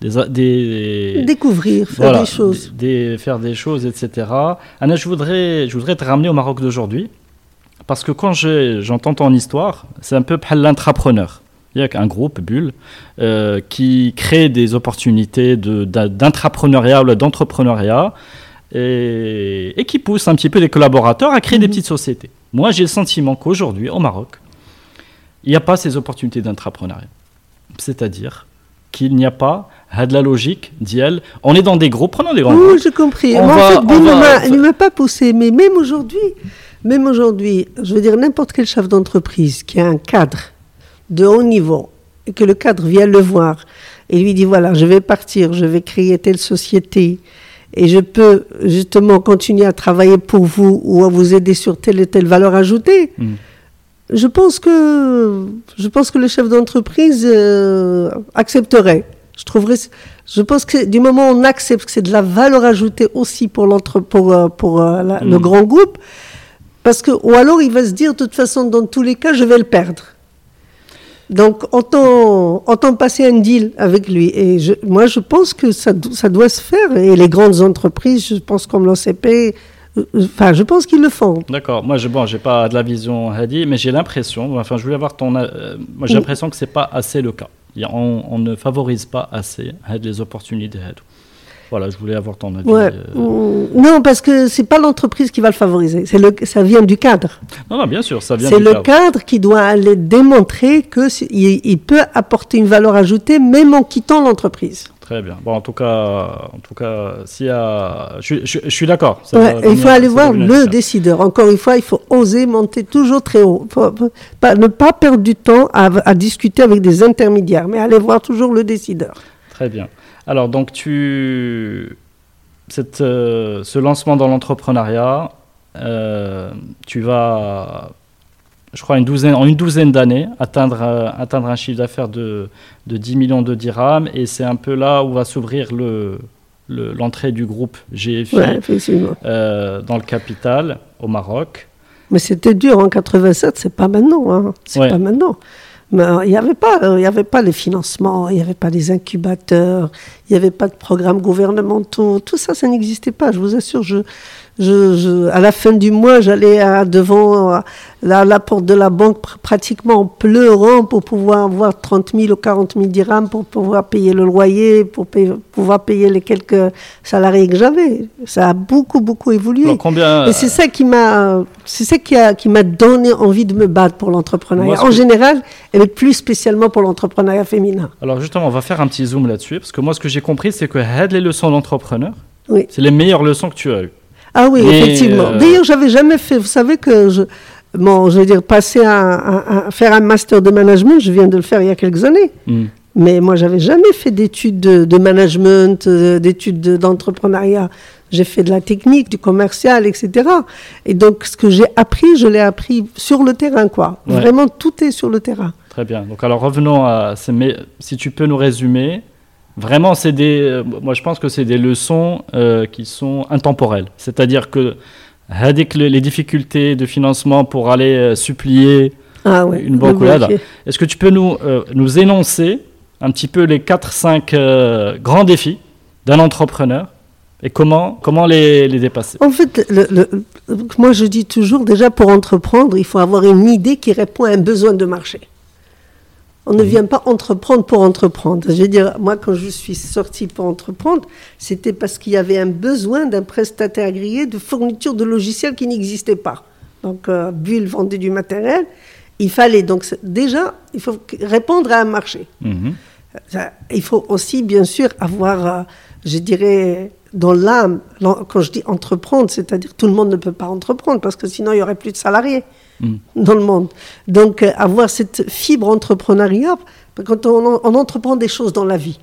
des, des- Découvrir, faire voilà, des choses. des- faire des choses, etc. Anna, je voudrais, je voudrais te ramener au Maroc d'aujourd'hui. Parce que quand j'entends ton histoire, c'est un peu bhal l'entrepreneur. Il y a un groupe, Bulle, euh, qui crée des opportunités de- d'intrapreneuriat ou d'entrepreneuriat et, et qui pousse un petit peu des collaborateurs à créer des petites sociétés. Moi, j'ai le sentiment qu'aujourd'hui, au Maroc, il n'y a pas ces opportunités d'intrapreneuriat. C'est-à-dire qu'il n'y a pas de la logique d'IEL. On est dans des groupes, prenons des groupes. Oui, j'ai compris. On Moi, va- en fait, on ne va- m'a- il ne m'a pas poussé. Mais même aujourd'hui, même aujourd'hui, je veux dire, n'importe quel chef d'entreprise qui a un cadre de haut niveau et que le cadre vient le voir et lui dit voilà, je vais partir, je vais créer telle société et je peux justement continuer à travailler pour vous ou à vous aider sur telle et telle valeur ajoutée. Mm. Je pense que je pense que le chef d'entreprise euh, accepterait. Je trouverais, je pense que du moment où on accepte que c'est de la valeur ajoutée aussi pour l'entre pour euh, pour euh, la- le Mm. grand groupe, parce que ou alors il va se dire de toute façon dans tous les cas je vais le perdre. Donc autant autant passer un deal avec lui. Et je, moi je pense que ça do- ça doit se faire et les grandes entreprises, je pense comme l'OCP, enfin je pense qu'ils le font. D'accord. Moi, je bon, j'ai pas de la vision Hadi, mais j'ai l'impression. Enfin, je voulais avoir ton. euh, moi, j'ai l'impression que c'est pas assez le cas. On, on ne favorise pas assez les opportunités. Voilà, je voulais avoir ton avis. Ouais. euh. Non, parce que c'est pas l'entreprise qui va le favoriser. C'est le, ça vient du cadre. Non, non, bien sûr, ça vient C'est le cadre. cadre qui doit aller démontrer que c'est- il, il peut apporter une valeur ajoutée même en quittant l'entreprise. Très bien. Bon, en tout cas, en tout cas, s'il y a, je, suis- je, je suis d'accord. Ouais, il faut aller voir le décideur. Encore une fois, il faut oser monter toujours très haut. Faut- faut pas, ne pas perdre du temps à, à discuter avec des intermédiaires, mais aller voir toujours le décideur. Très bien. Alors, donc, tu, cette, euh, ce lancement dans l'entrepreneuriat, euh, tu vas, je crois, une douzaine, en une douzaine d'années, atteindre, euh, atteindre un chiffre d'affaires de, de 10 millions de dirhams. Et c'est un peu là où va s'ouvrir le, le- l'entrée du groupe GFI Ouais, euh, dans le capital, au Maroc. Mais c'était dur en 87, c'est pas maintenant. Hein. C'est Ouais. pas maintenant. Mais euh, il n'y avait pas, il y avait pas les financements, il n'y avait pas les incubateurs, il n'y avait pas de programmes gouvernementaux. Tout ça, ça n'existait pas. Je vous assure. Je, je, je- à la fin du mois, j'allais devant euh, la, la porte de la banque pr- pratiquement en pleurant pour pouvoir avoir 30 000 ou 40 000 dirhams pour pouvoir payer le loyer, pour pouvoir payer les quelques salariés que j'avais. Ça a beaucoup, beaucoup évolué. Alors, combien, Et c'est ça qui m'a, c'est ça qui a, qui m'a donné envie de me battre pour l'entrepreneuriat. En que- général, et plus spécialement pour l'entrepreneuriat féminin. Alors justement, on va faire un petit zoom là-dessus, parce que moi, ce que j'ai compris, c'est que les leçons d'entrepreneur, Oui. c'est les meilleures leçons que tu as eues. Ah oui, Mais, effectivement. euh, D'ailleurs, j'avais jamais fait. Vous savez que je, bon, je veux dire, passer à, à- à faire un master de management, je viens de le faire il y a quelques années. Hmm. Mais moi, j'avais jamais fait d'études de, de management, euh, d'études de- d'entrepreneuriat. J'ai fait de la technique, du commercial, etc. Et donc, ce que j'ai appris, je l'ai appris sur le terrain, quoi. Ouais. Vraiment, tout est sur le terrain. Très bien. Donc alors revenons à si tu peux nous résumer. Vraiment, c'est des. euh, Moi, je pense que c'est des leçons euh, qui sont intemporelles. C'est-à-dire que avec les difficultés de financement pour aller euh, supplier, Ah ouais. Une banque est-ce que tu peux nous euh, nous énoncer un petit peu les 4-5 euh, grands défis d'un entrepreneur et comment comment les, les dépasser? En fait, le- le- moi je dis toujours, déjà pour entreprendre, il faut avoir une idée qui répond à un besoin de marché. On ne vient pas entreprendre pour entreprendre. Je veux dire, moi quand je suis sortie pour entreprendre, c'était parce qu'il y avait un besoin d'un prestataire agréé de fourniture de logiciels qui n'existait pas. Donc, euh, Bull vendait du matériel. Il fallait donc déjà, il faut répondre à un marché. Mhm. Il faut aussi, bien sûr, avoir, euh, je dirais, dans l'âme, quand je dis entreprendre, c'est-à-dire tout le monde ne peut pas entreprendre parce que sinon il n'y aurait plus de salariés Mm. dans le monde. Donc, euh, avoir cette fibre entrepreneuriat, quand on, on entreprend des choses dans la vie,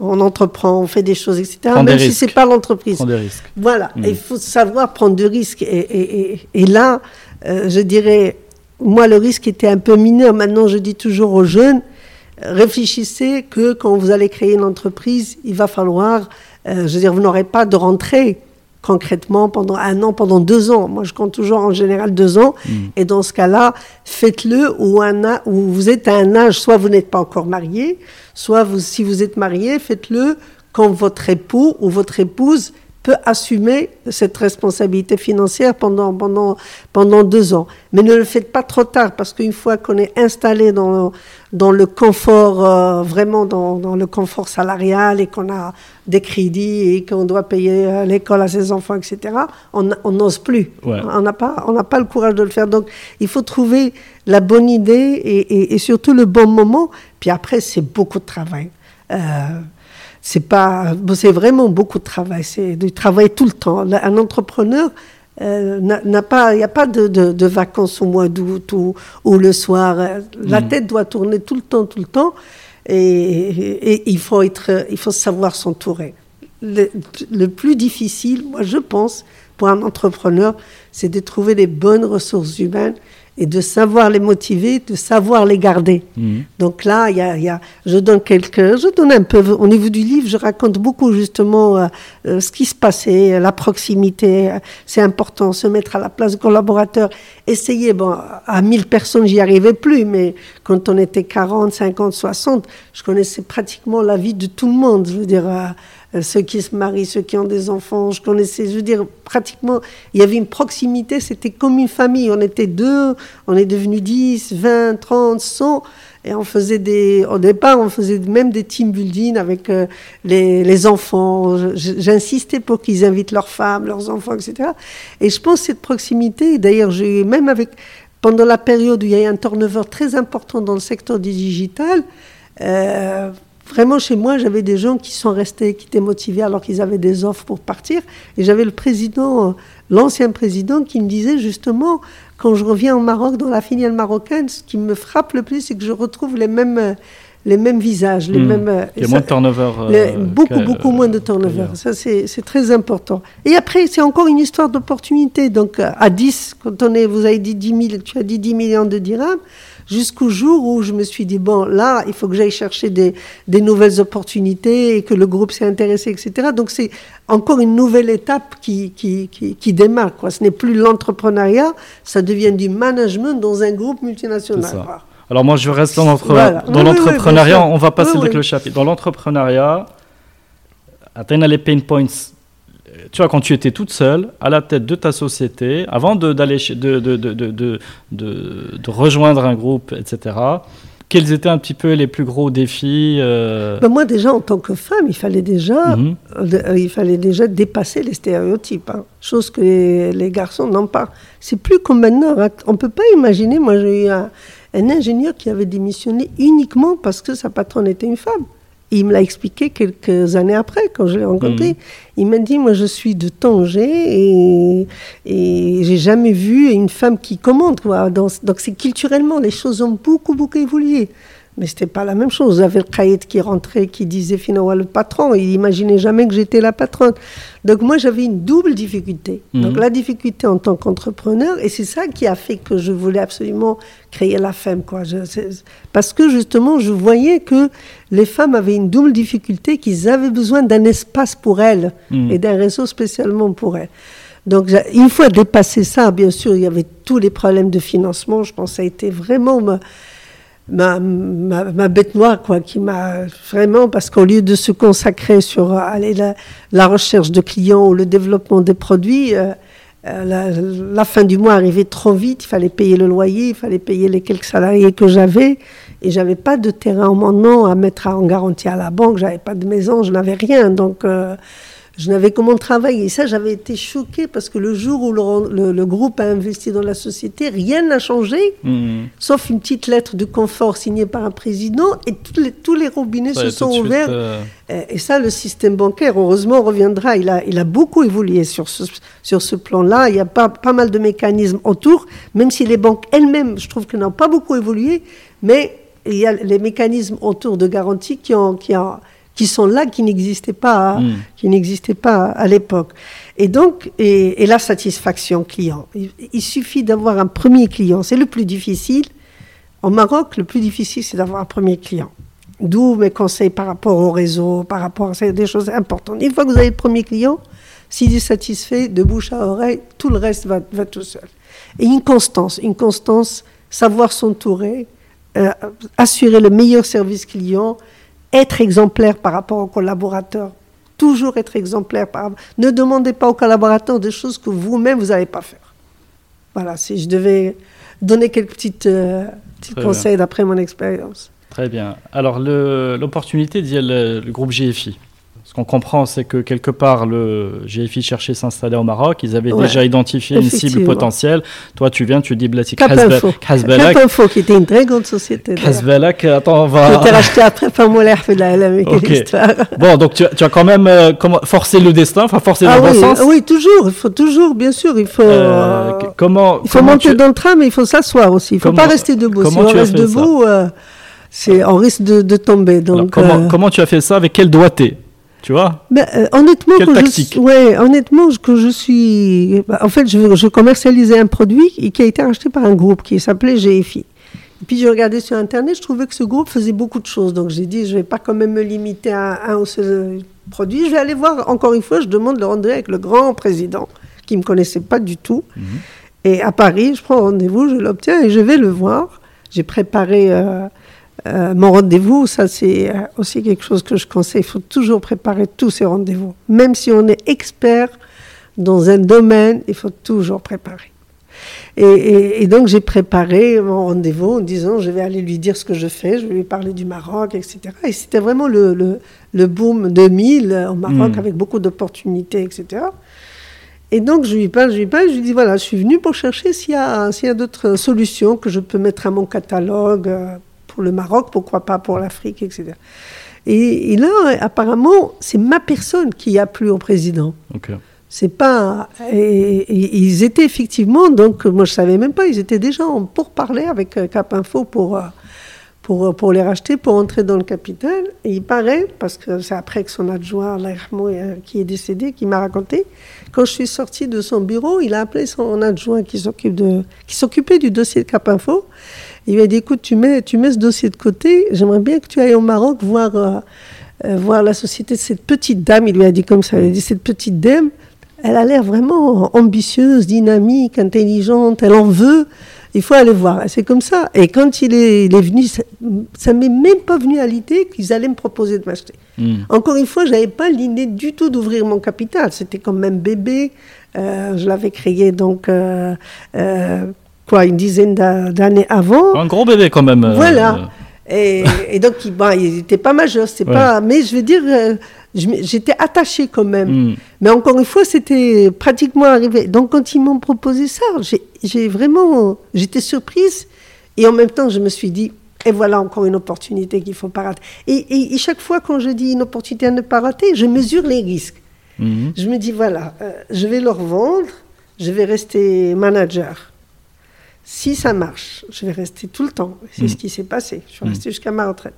on entreprend, on fait des choses, etc. Prendre même des si risques. c'est pas l'entreprise. Prendre des risques. Voilà, Mm. il faut savoir prendre du risque. Et, et- et- et là, euh, je dirais, moi, le risque était un peu mineur. Maintenant, je dis toujours aux jeunes, réfléchissez que quand vous allez créer une entreprise, il va falloir, euh, je veux dire, vous n'aurez pas de rentrée concrètement pendant un an, pendant deux ans. Moi, je compte toujours en général deux ans. Mm. Et dans ce cas-là, faites-le où, vous êtes à un âge, soit vous n'êtes pas encore marié, soit vous, si vous êtes marié, faites-le quand votre époux ou votre épouse peut assumer cette responsabilité financière pendant, pendant, pendant deux ans. Mais ne le faites pas trop tard, parce qu'une fois qu'on est installé dans, dans le confort, euh, vraiment dans, dans le confort salarial et qu'on a des crédits et qu'on doit payer euh, l'école à ses enfants, etc., on n'ose plus. Ouais. On n'a pas, on pas le courage de le faire. Donc, il faut trouver la bonne idée et, et- et surtout le bon moment. Puis après, c'est beaucoup de travail. Euh, c'est pas, c'est vraiment beaucoup de travail. C'est du travail tout le temps. Un entrepreneur euh, n'a pas, il n'y a pas de, de- de vacances au mois d'août ou, ou le soir. La Mm. tête doit tourner tout le temps, tout le temps. Et, et- et il faut être, il faut savoir s'entourer. Le, le plus difficile, moi, je pense, pour un entrepreneur, c'est de trouver les bonnes ressources humaines et de savoir les motiver, de savoir les garder. Mhm. Donc là, il y a, y a- je donne quelques, je donne un peu au niveau du livre, je raconte beaucoup justement euh, euh, ce qui se passait, euh, la proximité, euh, c'est important, se mettre à la place du collaborateur, essayer, bon, à 1000 personnes, j'y arrivais plus, mais quand on était 40, 50, 60, je connaissais pratiquement la vie de tout le monde, je veux dire, ceux qui se marient, ceux qui ont des enfants, je connaissais, je veux dire, pratiquement, il y avait une proximité, c'était comme une famille, on était deux, on est devenus 10, 20, 30, 100, et on faisait des, au départ, on faisait même des team building avec euh, les, les enfants. J'insistais pour qu'ils invitent leurs femmes, leurs enfants, etc. Et je pense cette proximité, d'ailleurs, j'ai même avec, pendant la période où il y a eu un turnover très important dans le secteur du digital, euh, vraiment chez moi, j'avais des gens qui sont restés, qui étaient motivés alors qu'ils avaient des offres pour partir. Et j'avais le président, euh, l'ancien président, qui me disait justement, quand je reviens au Maroc, dans la filiale marocaine, ce qui me frappe le plus, c'est que je retrouve les mêmes, euh, les mêmes visages, les Mhm. mêmes. euh, Il y a moins de turnover. euh, les- beaucoup, beaucoup moins de turnover. Ça, c'est très important. Et après, c'est encore une histoire d'opportunité. Donc, à 10, quand on est, vous avez dit 10 000, tu as dit 10 millions de dirhams, jusqu'au jour où je me suis dit, bon, là, il faut que j'aille chercher des, des nouvelles opportunités et que le groupe s'est intéressé, etc. Donc, c'est encore une nouvelle étape qui, qui, qui, qui démarre. Quoi. Ce n'est plus l'entrepreneuriat, ça devient du management dans un groupe multinational. Alors moi, je reste dans l'entre- Voilà. dans Oui, l'entrepreneuriat. on va passer avec le chapitre. Dans l'entrepreneuriat, atteindre les pain points. Tu vois, quand tu étais toute seule, à la tête de ta société, avant de, d'aller de, de, de, de, rejoindre un groupe, etc., quels étaient un petit peu les plus gros défis euh, Ben, moi, déjà, en tant que femme, il fallait déjà mhm. Euh, euh, il fallait déjà dépasser les stéréotypes, hein. chose que les, les garçons n'ont pas. C'est plus comme maintenant. hein. On ne peut pas imaginer, moi j'ai eu un, un ingénieur qui avait démissionné uniquement parce que sa patronne était une femme. Et il me l'a expliqué quelques années après, quand je l'ai rencontré. Mhm. Il m'a dit, moi je suis de Tanger et, et j'ai jamais vu une femme qui commande. Quoi. Dans- donc c'est culturellement, les choses ont beaucoup, beaucoup évolué. Mais c'était pas la même chose. Vous avez le caïd qui rentrait, qui disait finalement le patron. Il imaginait jamais que j'étais la patronne. Donc moi, j'avais une double difficulté. Mhm. Donc la difficulté en tant qu'entrepreneur, et c'est ça qui a fait que je voulais absolument créer la femme. Quoi. Je- parce que justement, je voyais que les femmes avaient une double difficulté, qu'ils avaient besoin d'un espace pour elles Mhm. et d'un réseau spécialement pour elles. Donc, une fois dépassé ça, bien sûr, il y avait tous les problèmes de financement. Je pense que ça a été vraiment ma, ma, ma, bête noire, quoi, qui m'a vraiment, parce qu'au lieu de se consacrer sur euh, aller la, la recherche de clients ou le développement des produits, euh, euh, la, la fin du mois arrivait trop vite. Il fallait payer le loyer, il fallait payer les quelques salariés que j'avais, et j'avais pas de terrain en mon nom à mettre en garantie à la banque. J'avais pas de maison, je n'avais rien, donc. euh, je n'avais comment travailler. Et ça, j'avais été choquée parce que le jour où le, le- le groupe a investi dans la société, rien n'a changé, Mhm. sauf une petite lettre de confort signée par un président et tous les, tous les robinets Ça, se sont suite, ouverts. euh, Et, et ça, le système bancaire, heureusement, reviendra. Il a, il a beaucoup évolué sur ce, sur ce plan-là. Il y a pas, pas mal de mécanismes autour, même si les banques elles-mêmes, je trouve qu'elles n'ont pas beaucoup évolué, mais il y a les mécanismes autour de garantie qui, ont, qui, ont, qui sont là, qui n'existaient pas, Mm. qui n'existaient pas à l'époque. Et donc, et, et la satisfaction client. Il, il suffit d'avoir un premier client. C'est le plus difficile. Au Maroc, le plus difficile, c'est d'avoir un premier client. D'où mes conseils par rapport au réseau, par rapport à des choses importantes. Une fois que vous avez le premier client, s'il est satisfait, de bouche à oreille, tout le reste va, va tout seul. Et une constance, une constance, savoir s'entourer, euh, assurer le meilleur service client, être exemplaire par rapport aux collaborateurs, toujours être exemplaire par Ne demandez pas aux collaborateurs des choses que vous-même, vous n'allez pas faire. Voilà, si je devais donner quelques petites, euh, petits conseils d'après mon expérience. Très bien. Alors, le- l'opportunité d'y aller, le groupe GFI. Ce qu'on comprend, c'est que quelque part, le GFI cherchait s'installer au Maroc. Ils avaient Ouais. déjà identifié une cible potentielle. Toi, tu viens, tu dis Blati Cap Info. Kazbelak. Cap Info, qui était une très grande société. d'ailleurs. Kazbelak, attends, on Qui a été va. rachetée après par Moulay la mais quelle Ok. histoire. Bon, donc tu, as- tu as quand même euh, comment, forcé le destin, enfin forcé Ah le bon oui, sens. ah oui, toujours, il faut toujours, bien sûr, il faut, Euh, euh, comment il faut comment monter tu- dans le tram, mais il faut s'asseoir aussi. Il ne faut Comment- pas rester debout. Si comment on tu as reste fait ça debout, euh, c'est, on risque de, de tomber. Alors, Donc, comment, euh, comment tu as fait ça Avec quel doigté? Tu vois ben, euh, honnêtement, Quelle je ouais, honnêtement, quand je suis, bah, en fait, je, je commercialisais un produit qui a été acheté par un groupe qui s'appelait GFI. Et puis j'ai regardé sur internet, je trouvais que ce groupe faisait beaucoup de choses, donc j'ai dit je vais pas quand même me limiter à un ou ce produit, je vais aller voir. Encore une fois, je demande le rendez-vous avec le grand président qui me connaissait pas du tout. Et à Paris, je prends rendez-vous, je l'obtiens et je vais le voir. J'ai préparé euh, euh, mon rendez-vous. Ça, c'est euh, aussi quelque chose que je conseille. Il faut toujours préparer tous ces rendez-vous. Même si on est expert dans un domaine, il faut toujours préparer. Et, et- et donc, j'ai préparé mon rendez-vous en disant je vais aller lui dire ce que je fais, je vais lui parler du Maroc, etc. Et c'était vraiment le, le, le boom 2000 au Maroc Mm. avec beaucoup d'opportunités, etc. Et donc, je lui parle, je lui parle, je lui dis voilà, je suis venu pour chercher s'il y a, a d'autres solutions que je peux mettre à mon catalogue euh, pour le Maroc, pourquoi pas pour l'Afrique, etc. Et, et là, apparemment, c'est ma personne qui a plu au président. C'est pas. Et, et ils étaient effectivement, donc moi je savais même pas, ils étaient déjà en pourparler avec euh, Cap Info pour, euh, pour, euh, pour les racheter, pour entrer dans le capital. Et il paraît, parce que c'est après que son adjoint, qui est décédé, qui m'a raconté, quand je suis sortie de son bureau, il a appelé son adjoint qui s'occupe de, qui s'occupait du dossier de Cap Info. Il lui a dit écoute, tu mets, tu mets ce dossier de côté, j'aimerais bien que tu ailles au Maroc voir, euh, euh, voir la société de cette petite dame. Il lui a dit comme ça, il a dit cette petite dame, elle a l'air vraiment ambitieuse, dynamique, intelligente, elle en veut. Il faut aller voir. C'est comme ça. Et quand il est, il est venu, ça, ça m'est même pas venu à l'idée qu'ils allaient me proposer de m'acheter. Hmm. Encore une fois, j'avais pas l'idée du tout d'ouvrir mon capital. C'était comme même bébé. Euh, je l'avais créé donc euh, euh, quoi une dizaine d'a- d'années avant. Un gros bébé quand même. euh, Voilà. Et, et donc, il, bon, il n'était pas majeur, c'est Ouais. pas. Mais je veux dire, euh, j'étais attachée quand même. hmm. Mais encore une fois, c'était pratiquement arrivé. Donc, quand ils m'ont proposé ça, j'ai- vraiment, j'étais surprise. Et en même temps, je me suis dit, et voilà encore une opportunité qu'il faut pas rater. Et, et- et chaque fois, quand je dis une opportunité à ne pas rater, je mesure les risques. Mhm. Je me dis, voilà, euh, je vais leur vendre, je vais rester manager. Si ça marche, je vais rester tout le temps. C'est Mm. ce qui s'est passé. Je suis Mm. restée jusqu'à ma retraite.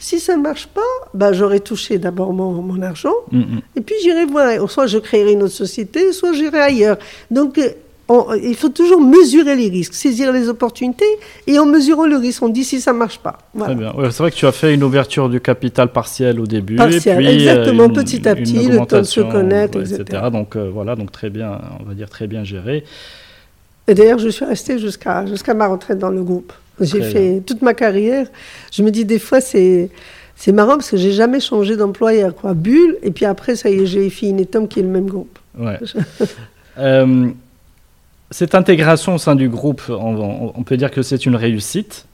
Si ça ne marche pas, bah, j'aurai touché d'abord mon, mon argent, hmm. et puis j'irai voir. Soit je créerai une autre société, soit j'irai ailleurs. Donc, euh, on- il faut toujours mesurer les risques, saisir les opportunités, et en mesurant le risque, on dit si ça ne marche pas. Voilà. Très bien. Ouais, c'est vrai que tu as fait une ouverture du capital partiel au début. Partiel, et puis, exactement, euh, une- petit à petit, le temps de se connaître, ouais, etc. Donc euh, voilà, donc très bien, on va dire très bien géré. Et d'ailleurs, je suis restée jusqu'à jusqu'à ma retraite dans le groupe. J'ai Très fait toute ma carrière. Je me dis des fois, c'est c'est marrant parce que j'ai jamais changé d'employeur. Quoi. Bulle, et puis après, ça y est, j'ai fait Inetom qui est le même groupe. Ouais. Euh, cette intégration au sein du groupe, on peut dire que c'est une réussite?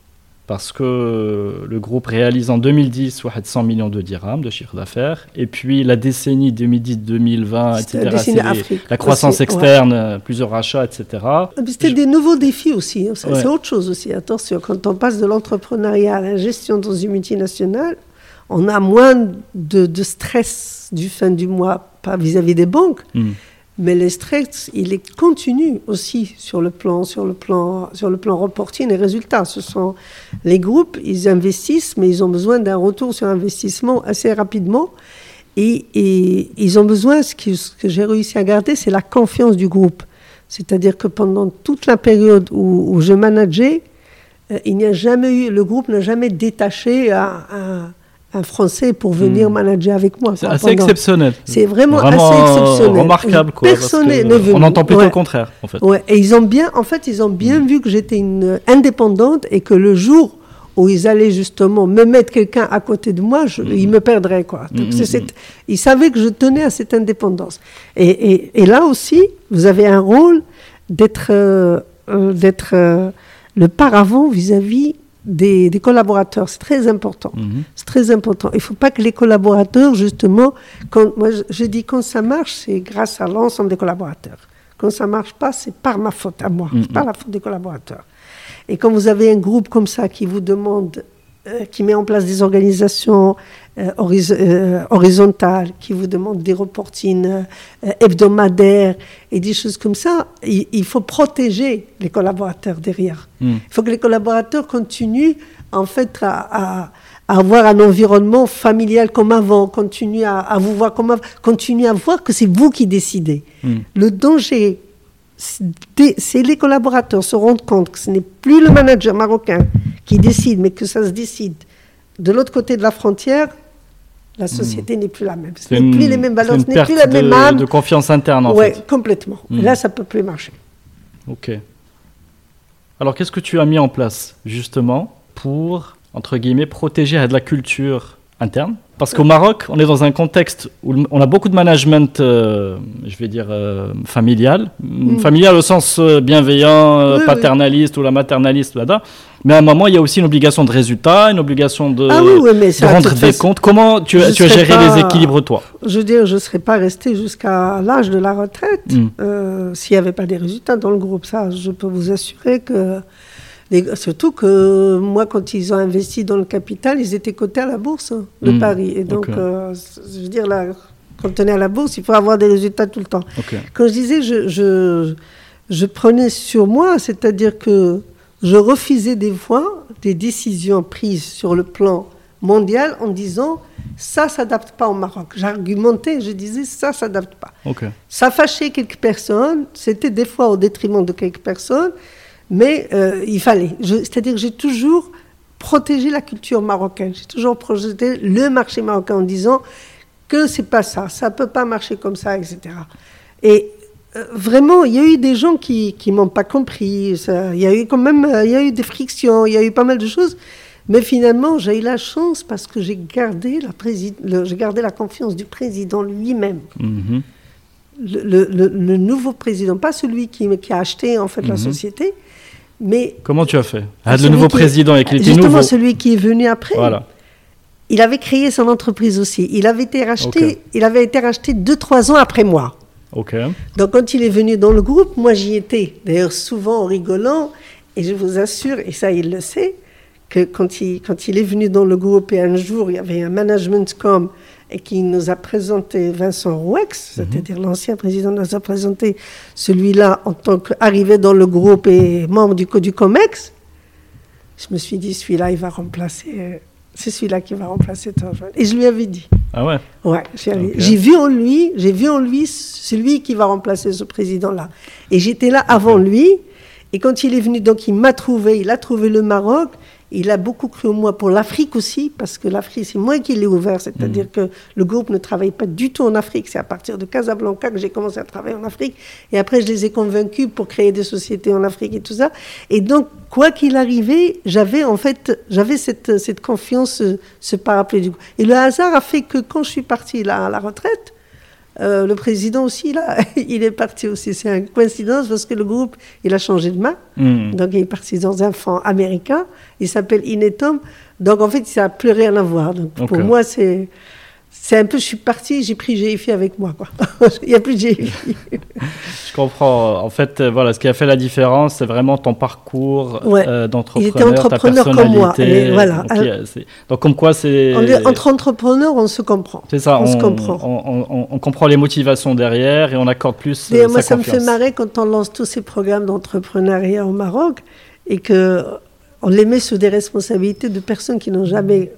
Parce que le groupe réalise en 2010 ouais, 100 millions de dirhams de chiffre d'affaires et puis la décennie 2010-2020, C'était la etc. c'est les- la croissance aussi, externe, euh, plusieurs rachats, etc. Ah, C'était Je- des nouveaux défis aussi. hein. C'est Ouais. autre chose aussi. Attention, quand on passe de l'entrepreneuriat à la gestion dans une multinationale, on a moins de, de stress du fin du mois, pas vis-à-vis des banques, Hmm. Mais le stress, il est continu aussi sur le plan, sur le plan, sur le plan reporting et résultats. Ce sont les groupes, ils investissent, mais ils ont besoin d'un retour sur investissement assez rapidement. Et, ils ont besoin, ce que, j'ai réussi à garder, c'est la confiance du groupe. C'est-à-dire que pendant toute la période où, je manageais, euh, il n'y a jamais eu, le groupe n'a jamais détaché un, un, un Français pour venir Hmm. manager avec moi. C'est assez pendant- exceptionnel. C'est vraiment, Vraiment assez exceptionnel. remarquable. Quoi, parce Personne que n'est venu. on entend plutôt Ouais. le contraire, en fait. Ouais, et ils ont bien, en fait, ils ont bien vu que j'étais une indépendante et que le jour où ils allaient justement me mettre quelqu'un à côté de moi, je- ils me perdraient, quoi. Donc, c'est cette- ils savaient que je tenais à cette indépendance. Et, et- et là aussi, vous avez un rôle d'être, euh, euh, d'être euh, le paravent vis-à-vis des, des collaborateurs. C'est très important. Mhm. C'est très important. Il ne faut pas que les collaborateurs, justement, quand, moi je, je dis quand ça marche, c'est grâce à l'ensemble des collaborateurs. Quand ça ne marche pas, c'est par ma faute à moi, Mhm. c'est pas la faute des collaborateurs. Et quand vous avez un groupe comme ça qui vous demande, qui met en place des organisations euh, euh, horizontales, qui vous demande des reportings euh, euh, hebdomadaires et des choses comme ça, il, il faut protéger les collaborateurs derrière. Mm. Il faut que les collaborateurs continuent en fait à, à- à avoir un environnement familial comme avant, continuent à, à vous voir comme avant, continuent à voir que c'est vous qui décidez. Mm. Le danger, c'est les collaborateurs se rendent compte que ce n'est plus le manager marocain qui décide, mais que ça se décide de l'autre côté de la frontière. La société n'est plus la même. Ce Hmm. N'est plus les mêmes valeurs, ce n'est plus la même de, âme. de confiance interne, en ouais, fait. complètement. Mm. Là, ça peut plus marcher. Ok. Alors, qu'est-ce que tu as mis en place, justement, pour, entre guillemets, protéger de la culture interne Parce qu'au Maroc, on est dans un contexte où on a beaucoup de management, euh, je vais dire, euh, familial. Familial au sens euh, bienveillant, Mm. Oui, paternaliste ou la maternaliste, là Mais à un moment, il y a aussi une obligation de résultat, une obligation de, ah oui, oui, mais de ça, de rendre des façon, comptes. Comment tu, as- tu géré pas- les équilibres, toi? Je veux dire, je ne serais pas restée jusqu'à l'âge de la retraite Mm. euh, s'il n'y avait pas des résultats dans le groupe. Ça, je peux vous assurer que. Surtout que moi, quand ils ont investi dans le capital, ils étaient cotés à la bourse hein, de Mm. Paris. Et donc, euh, je veux dire, là, quand on est à la bourse, il faut avoir des résultats tout le temps. Quand je disais, je, je, je prenais sur moi, c'est-à-dire que je refusais des fois des décisions prises sur le plan mondial en disant ça s'adapte pas au Maroc. J'argumentais, je disais ça s'adapte pas. Ça fâchait quelques personnes, c'était des fois au détriment de quelques personnes, mais euh, il fallait. C'est-à-dire que j'ai toujours protégé la culture marocaine, j'ai toujours protégé le marché marocain en disant que c'est pas ça, ça peut pas marcher comme ça, etc. Et euh, vraiment, il y a eu des gens qui qui m'ont pas compris. Il y a eu quand même, euh, il y a eu des frictions, il y a eu pas mal de choses. Mais finalement, j'ai eu la chance parce que j'ai gardé la j'ai gardé la confiance du président lui-même Mhm. le, le- le- le nouveau président, pas celui qui, qui a acheté en fait la Mhm. société, mais Comment tu as fait ah, Le nouveau président, qu'il était justement nouveau. celui qui est venu après. Voilà. Il avait créé son entreprise aussi. Il avait été racheté, il avait été racheté deux trois ans après moi. Donc quand il est venu dans le groupe, moi j'y étais. D'ailleurs souvent en rigolant, et je vous assure, et ça il le sait, que quand il, quand il est venu dans le groupe et un jour il y avait un management com et qui nous a présenté Vincent Rouex, c'est-à-dire l'ancien président nous a présenté celui-là en tant qu'arrivé dans le groupe et membre du, co- du COMEX, je me suis dit celui-là il va remplacer, euh, c'est celui-là qui va remplacer Tanjoine. Et je lui avais dit. Ah ouais? Ouais, j'ai vu en lui, j'ai vu en lui celui qui va remplacer ce président-là. Et j'étais là avant lui. Et quand il est venu, donc il m'a trouvé, il a trouvé le Maroc. Il a beaucoup cru en moi pour l'Afrique aussi, parce que l'Afrique, c'est moi qui l'ai ouvert. C'est-à-dire Mhm. que le groupe ne travaille pas du tout en Afrique. C'est à partir de Casablanca que j'ai commencé à travailler en Afrique. Et après, je les ai convaincus pour créer des sociétés en Afrique et tout ça. Et donc, quoi qu'il arrivait, j'avais en fait, j'avais cette, cette confiance, ce, ce parapluie du groupe. Et le hasard a fait que quand je suis partie là, à la retraite, euh, le président aussi, là, il est parti aussi. C'est une coïncidence parce que le groupe, il a changé de main. Hmm. Donc, il est parti dans un fonds américain. Il s'appelle Inetom. Donc, en fait, ça n'a plus rien à voir. Donc, pour moi, c'est, c'est un peu, je suis partie, j'ai pris GFI avec moi. Quoi. Il n'y a plus de GFI. je comprends. En fait, euh, voilà, ce qui a fait la différence, c'est vraiment ton parcours ouais. d'entrepreneur, Il était entrepreneur ta comme moi. voilà. Donc, donc, comme quoi, c'est... Entre entrepreneurs, on se comprend. C'est ça, on, on, se comprend. On, on, on, comprend les motivations derrière et on accorde plus D'ailleurs, sa moi, ça confiance. me fait marrer quand on lance tous ces programmes d'entrepreneuriat au Maroc et que on les met sous des responsabilités de personnes qui n'ont jamais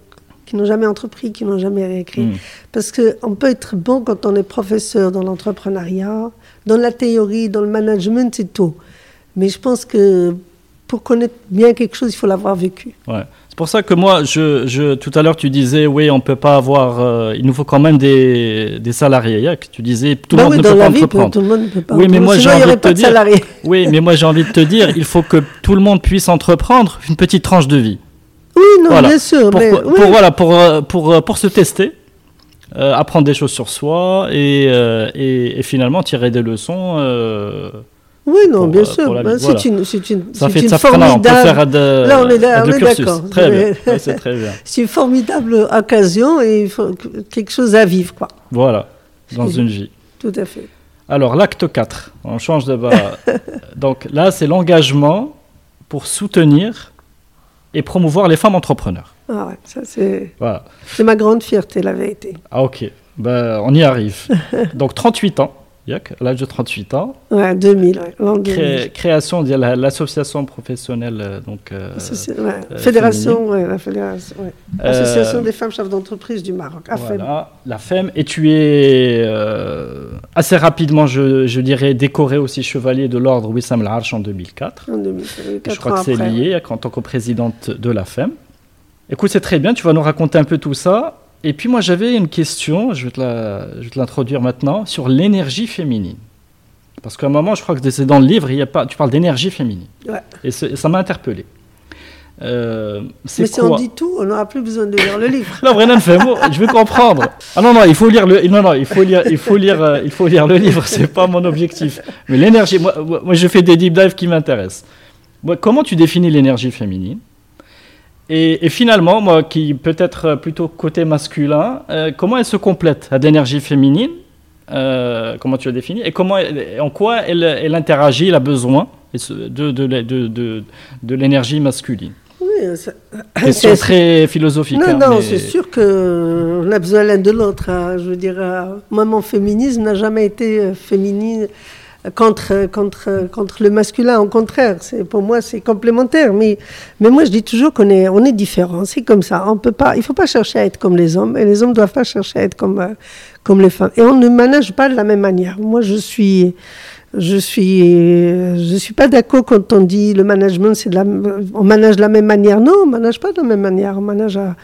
qui n'ont jamais entrepris, qui n'ont jamais réécrit. Mm. Parce qu'on peut être bon quand on est professeur dans l'entrepreneuriat, dans la théorie, dans le management, c'est tout. Mais je pense que pour connaître bien quelque chose, il faut l'avoir vécu. Ouais. C'est pour ça que moi, je, je, tout à l'heure, tu disais, oui, on peut pas avoir, euh, il nous faut quand même des, des salariés. Tu disais, tout le Bah monde oui, ne dans peut la pas vie, entreprendre. tout le monde ne peut pas. Oui, mais moi, j'ai envie de te de dire- salariés. Oui, mais moi, j'ai envie de te dire, il faut que tout le monde puisse entreprendre une petite tranche de vie. Oui, non, Voilà. bien sûr. Pour, mais, pour- oui. voilà, pour, euh, pour, euh, pour se tester, euh, apprendre des choses sur soi et, euh, et, et finalement tirer des leçons. euh, Oui, non, pour, bien sûr. pour Bah, vie, c'est voilà. une, c'est une, ça fait une ça fait- non, on peut formidable, faire de, Là, on est là- on est d'accord. Très bien, Ouais, c'est très bien. c'est une formidable occasion et quelque chose à vivre, quoi. Voilà, dans une vie. Tout à fait. Alors, l'acte 4, on change de bas. Donc là, c'est l'engagement pour soutenir et promouvoir les femmes entrepreneurs. Ah ouais, ça c'est, Voilà. c'est ma grande fierté, la vérité. Ah, ok. Ben, on y arrive. Donc, 38 ans, à l'âge de 38 ans, Ouais, 2000, ouais, l'an 2000. cré- création de la- l'association professionnelle. euh, Donc, euh, ouais, euh, fédération, ouais, la fédération, euh, Association des femmes chefs d'entreprise du Maroc. AFEM. Voilà, la FEM. Et tu es assez rapidement, je, je dirais, décoré aussi chevalier de l'ordre Wissam Al-Arch en 2004. En 2000, ça fait Je quatre crois que c'est lié en tant que présidente de la FEM. Écoute, c'est très bien, tu vas nous raconter un peu tout ça. Et puis moi, j'avais une question, je vais te l'introduire maintenant, sur l'énergie féminine. Parce qu'à un moment, je crois que c'est dans le livre, il y a pas, tu parles d'énergie féminine. Ouais. Et, ça m'a interpellé. Euh, Mais si on dit tout, on n'aura plus besoin de lire le livre. non, Brennan je veux comprendre. Ah non, non, il faut lire le, non, non, il faut lire, il faut lire, euh, il faut lire le livre, c'est pas mon objectif. Mais l'énergie, moi, moi, je fais des deep dives qui m'intéressent. Comment tu définis l'énergie féminine? Et, et finalement, moi, qui peut-être euh, plutôt côté masculin, euh, comment elle se complète à l'énergie féminine euh, Comment tu la définis Et comment, elle- en quoi elle, elle interagit, elle a besoin de, de, de, de, de l'énergie masculine? Oui, ça- Question c'est- très philosophique. Non, hein, non, mais- c'est sûr qu'on a besoin l'un de l'autre. hein. Je veux dire, euh, moi, mon féminisme n'a jamais été euh, féminine euh, contre, contre, contre le masculin. Au contraire, pour moi, c'est complémentaire. Mais, mais moi, je dis toujours qu'on est, on est différents. C'est comme ça. On peut pas, il ne faut pas chercher à être comme les hommes. Et les hommes ne doivent pas chercher à être comme, euh, comme les femmes. Et on ne manage pas de la même manière. Moi, je suis... Je suis, je suis pas d'accord quand on dit le management, c'est de la, on manage de la même manière. Non, on manage pas de la même manière. On manage à-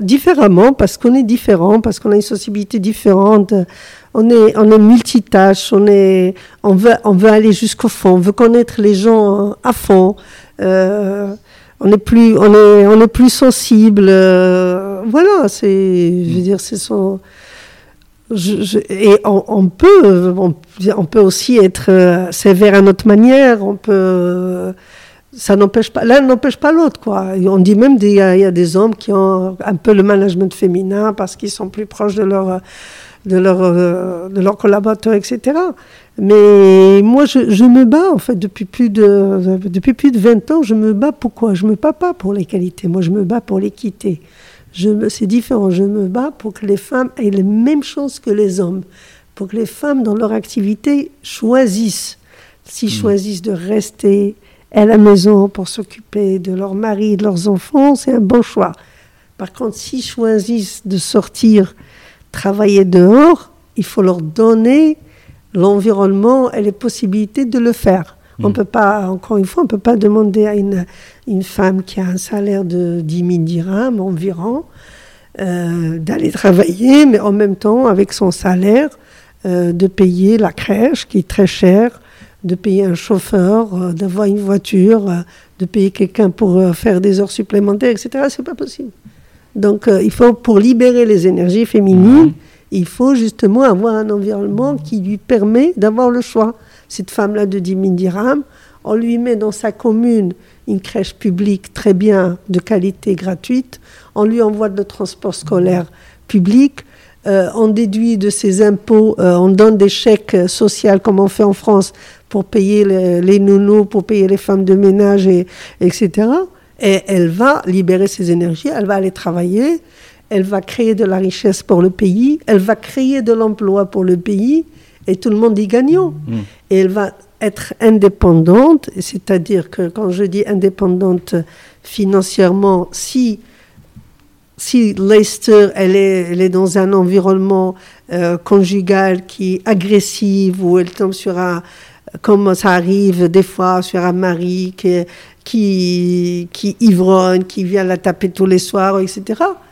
différemment parce qu'on est différent, parce qu'on a une sensibilité différente. On est, on est multitâche. On est, on veut, on veut aller jusqu'au fond. On veut connaître les gens à fond. Euh, on est plus, on est, on est plus sensible. euh, voilà, c'est, je veux dire, c'est son. Et on, peut, on, peut aussi être euh, sévère à notre manière. On peut, ça n'empêche pas, l'un n'empêche pas l'autre, quoi. On dit même qu'il y a des hommes qui ont un peu le management féminin parce qu'ils sont plus proches de leur, de leur, euh, de leurs collaborateurs, etc. Mais moi, je, je me bats en fait depuis plus de, depuis plus de 20 ans. Je me bats pourquoi? Je me bats pas pour les qualités. Moi, je me bats pour l'équité. C'est différent. Je me bats pour que les femmes aient les mêmes chances que les hommes. Pour que les femmes, dans leur activité, choisissent. S'ils choisissent de rester à la maison pour s'occuper de leur mari de leurs enfants, c'est un bon choix. Par contre, s'ils choisissent de sortir, travailler dehors, il faut leur donner l'environnement et les possibilités de le faire. On Mm. peut pas, encore une fois, on peut pas demander à une, une femme qui a un salaire de 10 000 dirhams environ euh, d'aller travailler, mais en même temps, avec son salaire, euh, de payer la crèche qui est très chère, de payer un chauffeur, euh, d'avoir une voiture, de payer quelqu'un pour faire des heures supplémentaires, etc. C'est pas possible. Donc, euh, il faut, pour libérer les énergies féminines, Mhm. il faut justement avoir un environnement qui lui permet d'avoir le choix. Cette femme-là de 10 000 dirhams, on lui met dans sa commune une crèche publique très bien, de qualité gratuite, on lui envoie de transport scolaire public, euh, on déduit de ses impôts, euh, on donne des chèques sociaux comme on fait en France pour payer les, les nounous, pour payer les femmes de ménage, et, etc. Et elle va libérer ses énergies, elle va aller travailler, elle va créer de la richesse pour le pays, elle va créer de l'emploi pour le pays, et tout le monde y gagnant. Mm. Et elle va être indépendante, c'est-à-dire que quand je dis indépendante financièrement, si, si Leicester, elle est, elle est dans un environnement euh, conjugal qui est agressif, où elle tombe sur un, comme ça arrive des fois, sur un mari qui, qui, qui ivronne, qui vient la taper tous les soirs, etc.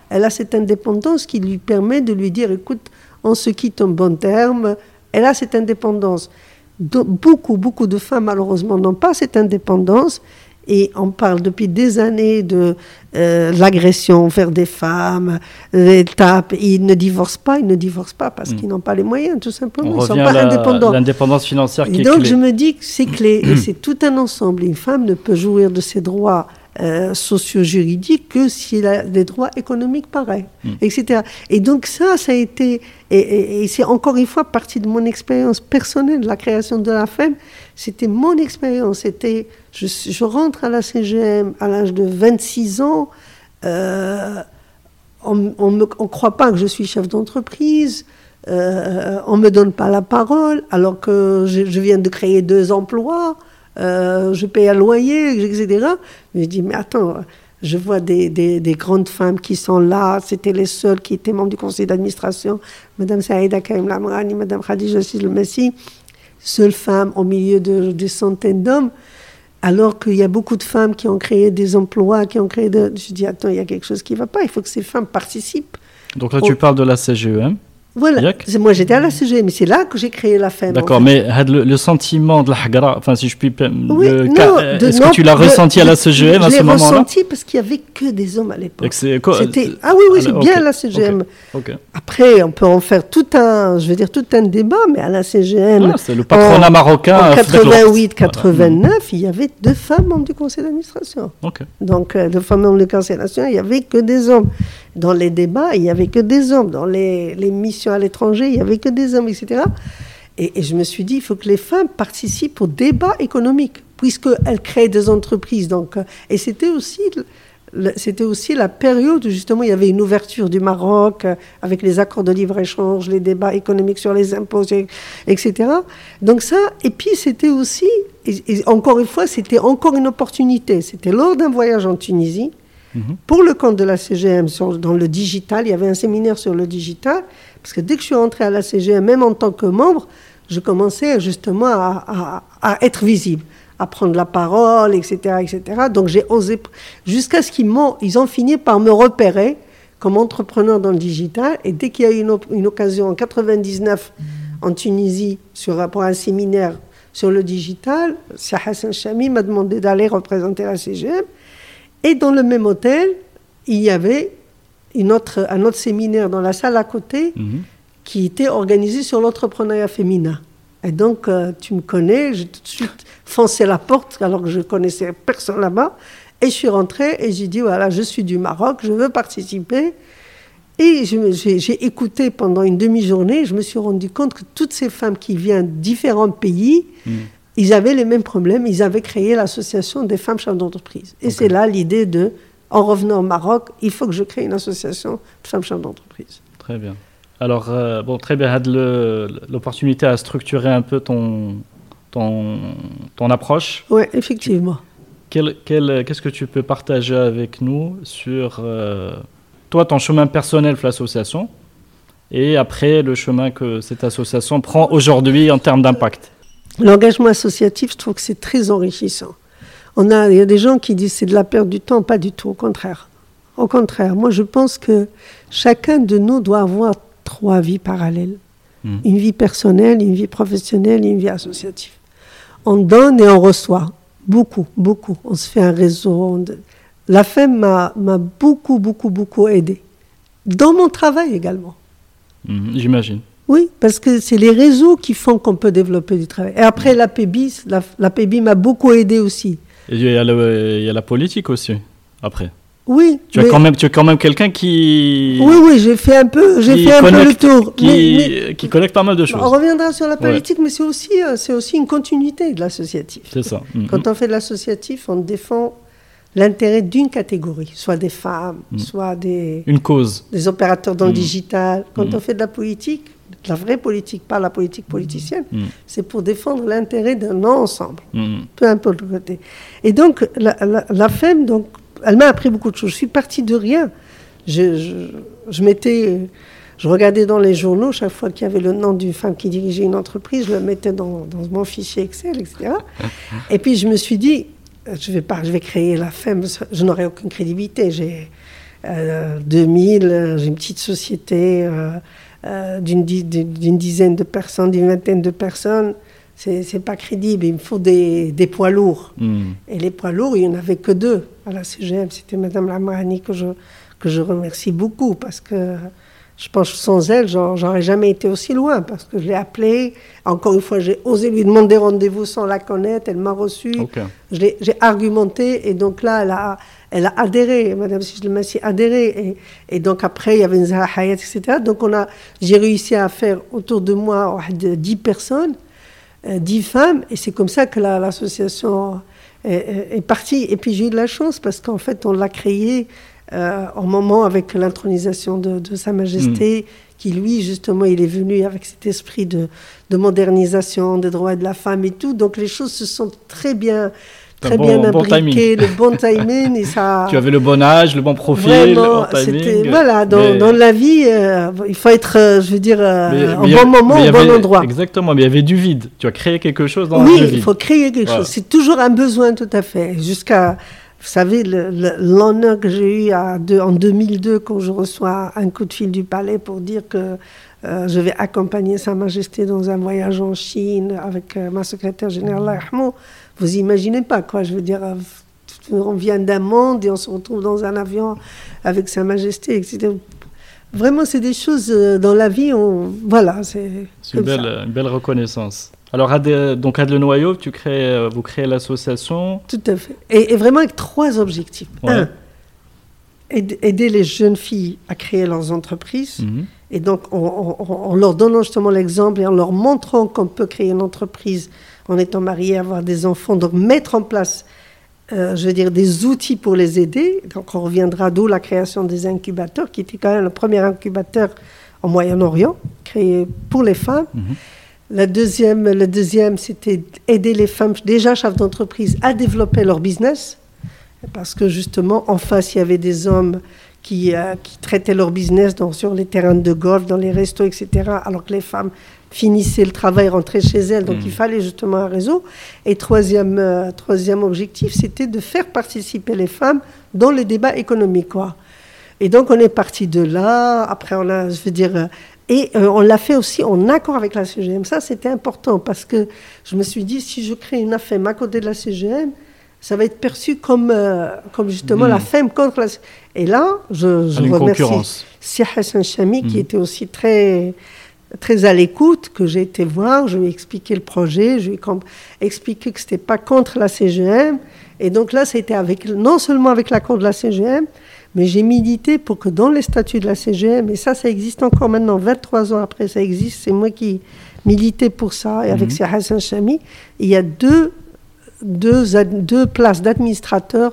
Elle a cette indépendance qui lui permet de lui dire, écoute, on se quitte en bon terme. Elle a cette indépendance. Beaucoup, beaucoup de femmes, malheureusement, n'ont pas cette indépendance. Et on parle depuis des années de euh, l'agression envers des femmes, les tapes. Ils ne divorcent pas, ils ne divorcent pas parce Mm. qu'ils n'ont pas les moyens, tout simplement. On ils ne sont pas la- indépendants. l'indépendance financière qui Et est donc, clé. je me dis que c'est clé, et c'est tout un ensemble. Une femme ne peut jouir de ses droits euh, socio-juridiques que s'il a des droits économiques pareils, Mm. etc. Et donc, ça, ça a été, et, et- et c'est encore une fois partie de mon expérience personnelle, la création de la femme. C'était mon expérience. C'était, je, je rentre à la CGM à l'âge de 26 ans. euh, on ne croit pas que je suis chef d'entreprise. Euh, on me donne pas la parole alors que je, je viens de créer deux emplois, euh, je paye un loyer, etc. Mais je dis, mais attends, je vois des, des- des grandes femmes qui sont là, c'était les seules qui étaient membres du conseil d'administration, Madame Saïda Kaim Lamrani, Madame Khadija le Messi, seule femme au milieu de centaines d'hommes, alors qu'il y a beaucoup de femmes qui ont créé des emplois, qui ont créé de... Je dis, attends, il y a quelque chose qui ne va pas, il faut que ces femmes participent. Donc là, tu parles de la CGEM. Voilà. C'est- Moi, j'étais à la CG, mais c'est là que j'ai créé la femme. D'accord, en fait. mais had le, le sentiment de la hagara, enfin si je puis... Oui, Est-ce que tu l'as ressenti à la CGM à Je ce l'ai moment-là? ressenti parce qu'il n'y avait que des hommes à l'époque. c'est euh, Ah oui, oui, c'est alors, bien la CGM. Après, on peut en faire tout un, je veux dire, tout un débat, mais à la CGM, Ah, c'est le patronat en- marocain. en a fait de l'ordre. 88-89, il y avait deux femmes membres du conseil d'administration. Donc, euh, de femmes membres du conseil d'administration, il n'y avait que des hommes. Dans les débats, il n'y avait que des hommes. Dans les, missions à l'étranger, il n'y avait que des hommes, etc. Et, je me suis dit, il faut que les femmes participent au débat économique, puisqu'elles créent des entreprises. Donc, et c'était aussi, c'était aussi la période où justement il y avait une ouverture du Maroc euh, avec les accords de libre-échange, les débats économiques sur les impôts, et- etc. Donc ça, et puis c'était aussi, encore une fois, c'était encore une opportunité. C'était lors d'un voyage en Tunisie, Mhm. pour le compte de la CGM, dans le digital, il y avait un séminaire sur le digital, parce que dès que je suis rentrée à la CGM, même en tant que membre, je commençais justement à, être visible, à prendre la parole, etc. etc. Donc j'ai osé, jusqu'à ce qu'ils ont fini par me repérer comme entrepreneur dans le digital, et dès qu'il y a eu une, occasion en 99 en Tunisie sur, pour un séminaire sur le digital, Hassan Chami m'a demandé d'aller représenter la CGM. Et dans le même hôtel, il y avait une autre, un autre séminaire dans la salle à côté Mhm. qui était organisé sur l'entrepreneuriat féminin. Et donc, euh, tu me connais, j'ai tout de suite foncé la porte alors que je connaissais personne là-bas. Et je suis rentrée et j'ai dit, voilà, je suis du Maroc, je veux participer. Et j'ai écouté pendant une demi-journée, je me suis rendu compte que toutes ces femmes qui viennent de différents pays, Mhm. Ils avaient les mêmes problèmes. Ils avaient créé l'association des femmes chefs d'entreprise. Et c'est là l'idée de, en revenant au Maroc, il faut que je crée une association de femmes chefs d'entreprise. Très bien. Alors, euh, bon, très bien. Had l'opportunité à structurer un peu ton, ton, ton approche. Oui, effectivement. Quel- Qu'est-ce que tu peux partager avec nous sur euh, toi, ton chemin personnel pour l'association et après le chemin que cette association prend aujourd'hui en termes d'impact? L'engagement associatif, je trouve que c'est très enrichissant. On a, il y a des gens qui disent c'est de la perte du temps, pas du tout, au contraire. Au contraire, moi je pense que chacun de nous doit avoir trois vies parallèles. Mhm. Une vie personnelle, une vie professionnelle et une vie associative. On donne et on reçoit. Beaucoup, beaucoup. On se fait un réseau. La FEM m'a beaucoup, beaucoup, beaucoup aidé. Dans mon travail également. Mhm, J'imagine. Oui, parce que c'est les réseaux qui font qu'on peut développer du travail. Et après, la PBI, la, la PBI m'a beaucoup aidé aussi. Et il y, a le- il y a la politique aussi, après. Oui. Tu, as quand même, tu es quand même quelqu'un qui. Oui, oui, j'ai fait un peu, j'ai fait un peu le tour. Qui, qui connecte pas mal de choses. On reviendra sur la politique, mais c'est aussi, euh, c'est aussi une continuité de l'associatif. C'est ça. Mm-hmm. Quand on fait de l'associatif, on défend l'intérêt d'une catégorie, soit des femmes, mm. soit des. Une cause. Des opérateurs dans le mm. digital. Quand mm. on fait de la politique, la vraie politique, pas la politique politicienne, c'est pour défendre l'intérêt d'un ensemble, peu importe le côté. Et donc, la, la, la FEM, donc, elle m'a appris beaucoup de choses. Je suis partie de rien. Je, je, regardais dans les journaux chaque fois qu'il y avait le nom d'une femme qui dirigeait une entreprise, je le mettais dans, dans mon fichier Excel, etc. Et puis je me suis dit, je vais pas, je vais créer la FEM, je n'aurai aucune crédibilité. J'ai 2000, euh, j'ai une petite société euh, euh, d'une dizaine de personnes, d'une vingtaine de personnes c'est pas crédible. Il me faut des, des poids lourds. Hmm. Et les poids lourds, il n'y en avait que deux à la CGM. C'était Madame Lamarani que je, que je remercie beaucoup parce que je pense que sans elle, j'aurais jamais été aussi loin parce que je l'ai appelée. Encore une fois, j'ai osé lui demander rendez-vous sans la connaître. Elle m'a reçu. J'ai argumenté et donc là, elle a, elle a adhéré. Madame Sijlmassi a adhéré. Et, et, donc après, il y avait une Zahra Hayat, etc. Donc j'ai réussi à faire autour de moi 10 personnes euh, dix femmes, et c'est comme ça que l'association est, partie. Et puis j'ai eu de la chance parce qu'en fait, on l'a créée euh, en moment avec l'intronisation de, Sa Majesté, mm. qui lui, justement, il est venu avec cet esprit de, de, modernisation des droits de la femme et tout. Donc les choses se sont très bien très bien imbriqué, le bon timing. Et ça... Tu avais le bon âge, le bon profil, Vraiment, le bon timing. Voilà, dans, dans la vie, euh, il faut être, euh, je veux dire, euh, au bon moment, au bon endroit. Exactement, mais il y avait du vide. Tu as créé quelque chose dans oui, le vide. Oui, il faut créer quelque chose. C'est toujours un besoin, tout à fait. Jusqu'à, vous savez, l'honneur que j'ai eu à en 2002 quand je reçois un coup de fil du palais pour dire que je vais accompagner Sa Majesté dans un voyage en Chine avec ma secrétaire générale, Ahmed. Vous imaginez pas, quoi. Je veux dire, euh, on vient d'un monde et on se retrouve dans un avion avec Sa Majesté, etc. Vraiment, c'est des choses euh, dans la vie, on, voilà, c'est une belle, une belle, reconnaissance. Alors, à donc à Noyau, tu crées, euh, vous créez l'association Tout à fait. Et, vraiment avec trois objectifs. Un, aider les jeunes filles à créer leurs entreprises. Mhm. Et donc, en leur donnant justement l'exemple et en leur montrant qu'on peut créer une entreprise en étant marié, avoir des enfants. Donc mettre en place, euh, je veux dire, des outils pour les aider. Donc on reviendra d'où la création des incubateurs, qui était quand même le premier incubateur en Moyen-Orient, créé pour les femmes. Mhm. La deuxième, le deuxième, c'était aider les femmes, déjà chefs d'entreprise, à développer leur business. Parce que justement, en face, il y avait des hommes qui, euh, qui traitaient leur business dans, sur les terrains de golf, dans les restos, etc. Alors que les femmes finissait le travail, rentrait chez elle. Donc il hmm. fallait justement un réseau. Et troisième, euh, troisième objectif, c'était de faire participer les femmes dans le débat économique. Quoi. Et donc on est parti de là. Après, on a, je veux dire, et euh, on l'a fait aussi en accord avec la CGM. Ça, c'était important parce que je me suis dit, si je crée une AFEM à côté de la CGM, ça va être perçu comme, comme justement la hmm. FEM contre la Et là, je, je remercie Sia Hassan Chami, qui hmm. était aussi très très à l'écoute, que j'ai été voir, je lui ai expliqué le projet, je lui ai expliqué que ce n'était pas contre la CGM. Et donc là, c'était avec, non seulement avec l'accord de la CGM, mais j'ai milité pour que dans les statuts de la CGM, et ça, ça existe encore maintenant, 23 ans après, ça existe, c'est moi qui militais pour ça, et avec mmh. Hassan Chami, il y a deux, deux, deux places d'administrateurs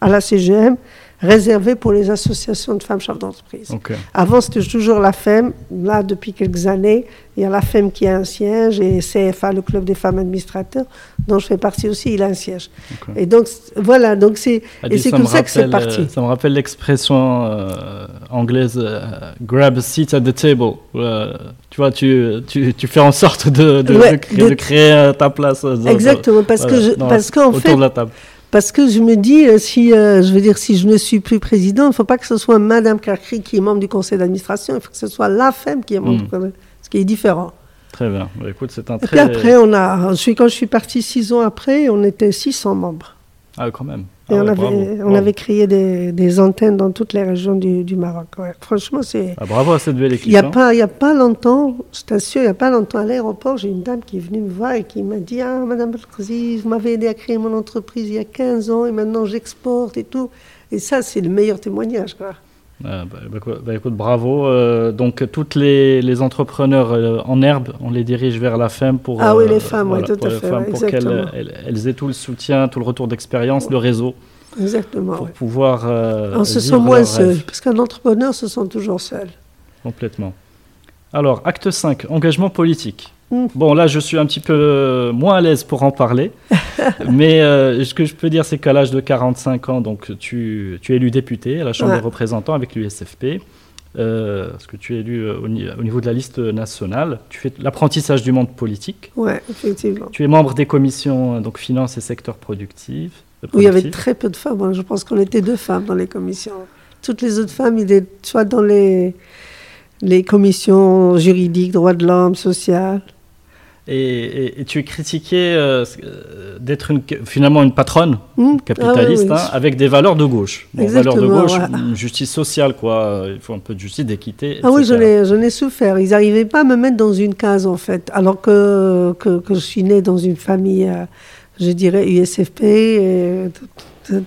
à la CGM réservé pour les associations de femmes chefs d'entreprise. Avant, c'était toujours la FEM. Là, depuis quelques années, il y a la FEM qui a un siège et CFA, le club des femmes administrateurs, dont je fais partie aussi, il a un siège. Et donc, voilà, donc c'est, et c'est comme ça que c'est parti. Euh, ça me rappelle l'expression euh, anglaise euh, grab a seat at the table. tu vois, tu, tu, tu, fais en sorte de, de, créer, ta place. Exactement, parce, que je, parce qu'en fait. Autour de la table. Parce que je me dis, euh, si, euh, je veux dire, si je ne suis plus président, il ne faut pas que ce soit Madame Carcri qui est membre du conseil d'administration, il faut que ce soit la femme qui est membre du conseil, ce qui est différent. Très bien. Bah, écoute, c'est un très... Et après, on a, je suis, quand je suis parti six ans après, on était 600 membres. Ah, quand même. Et ah on, avait, on avait créé des, des, antennes dans toutes les régions du, du Maroc. Franchement, c'est. Ah, bravo à cette belle équipe. Il n'y a, hein. pas, y a pas longtemps, je t'assure, il n'y a pas longtemps à l'aéroport, j'ai une dame qui est venue me voir et qui m'a dit Ah, Madame Belkouzi, vous m'avez aidé à créer mon entreprise il y a 15 ans et maintenant j'exporte et tout. Et ça, c'est le meilleur témoignage. Quoi. Ah, bah, bah, bah, écoute, bravo. Euh, donc, toutes les, les entrepreneurs euh, en herbe, on les dirige vers la femme pour. Ah oui, les femmes, oui, tout à fait. pour qu'elles elles, aient tout le soutien, tout le retour d'expérience, le réseau. Exactement. Pour pouvoir. on se sent moins seul, parce qu'un entrepreneur se sent toujours seul. Complètement. Alors, acte 5, engagement politique. Bon, là, je suis un petit peu euh, moins à l'aise pour en parler. mais euh, ce que je peux dire, c'est qu'à l'âge de 45 ans, donc, tu, tu es élu député à la Chambre des représentants avec l'USFP. Euh, parce que tu es élu au, niveau de la liste nationale. Tu fais l'apprentissage du monde politique. Oui, effectivement. Tu es membre des commissions donc finances et secteur productif. Oui, il y avait très peu de femmes. Hein. Je pense qu'on était deux femmes dans les commissions. Toutes les autres femmes, étaient soit dans les les commissions juridiques, droits de l'homme, sociales. Et, tu es critiqué euh, d'être finalement une patronne mmh. capitaliste ah hein, avec des valeurs de gauche. Bon, valeurs de gauche, justice sociale, quoi. Il faut un peu de justice, d'équité. Ah oui, j'en ai, souffert. Ils n'arrivaient pas à me mettre dans une case, en fait. Alors que, que, je suis née dans une famille, euh, je dirais, USFP, et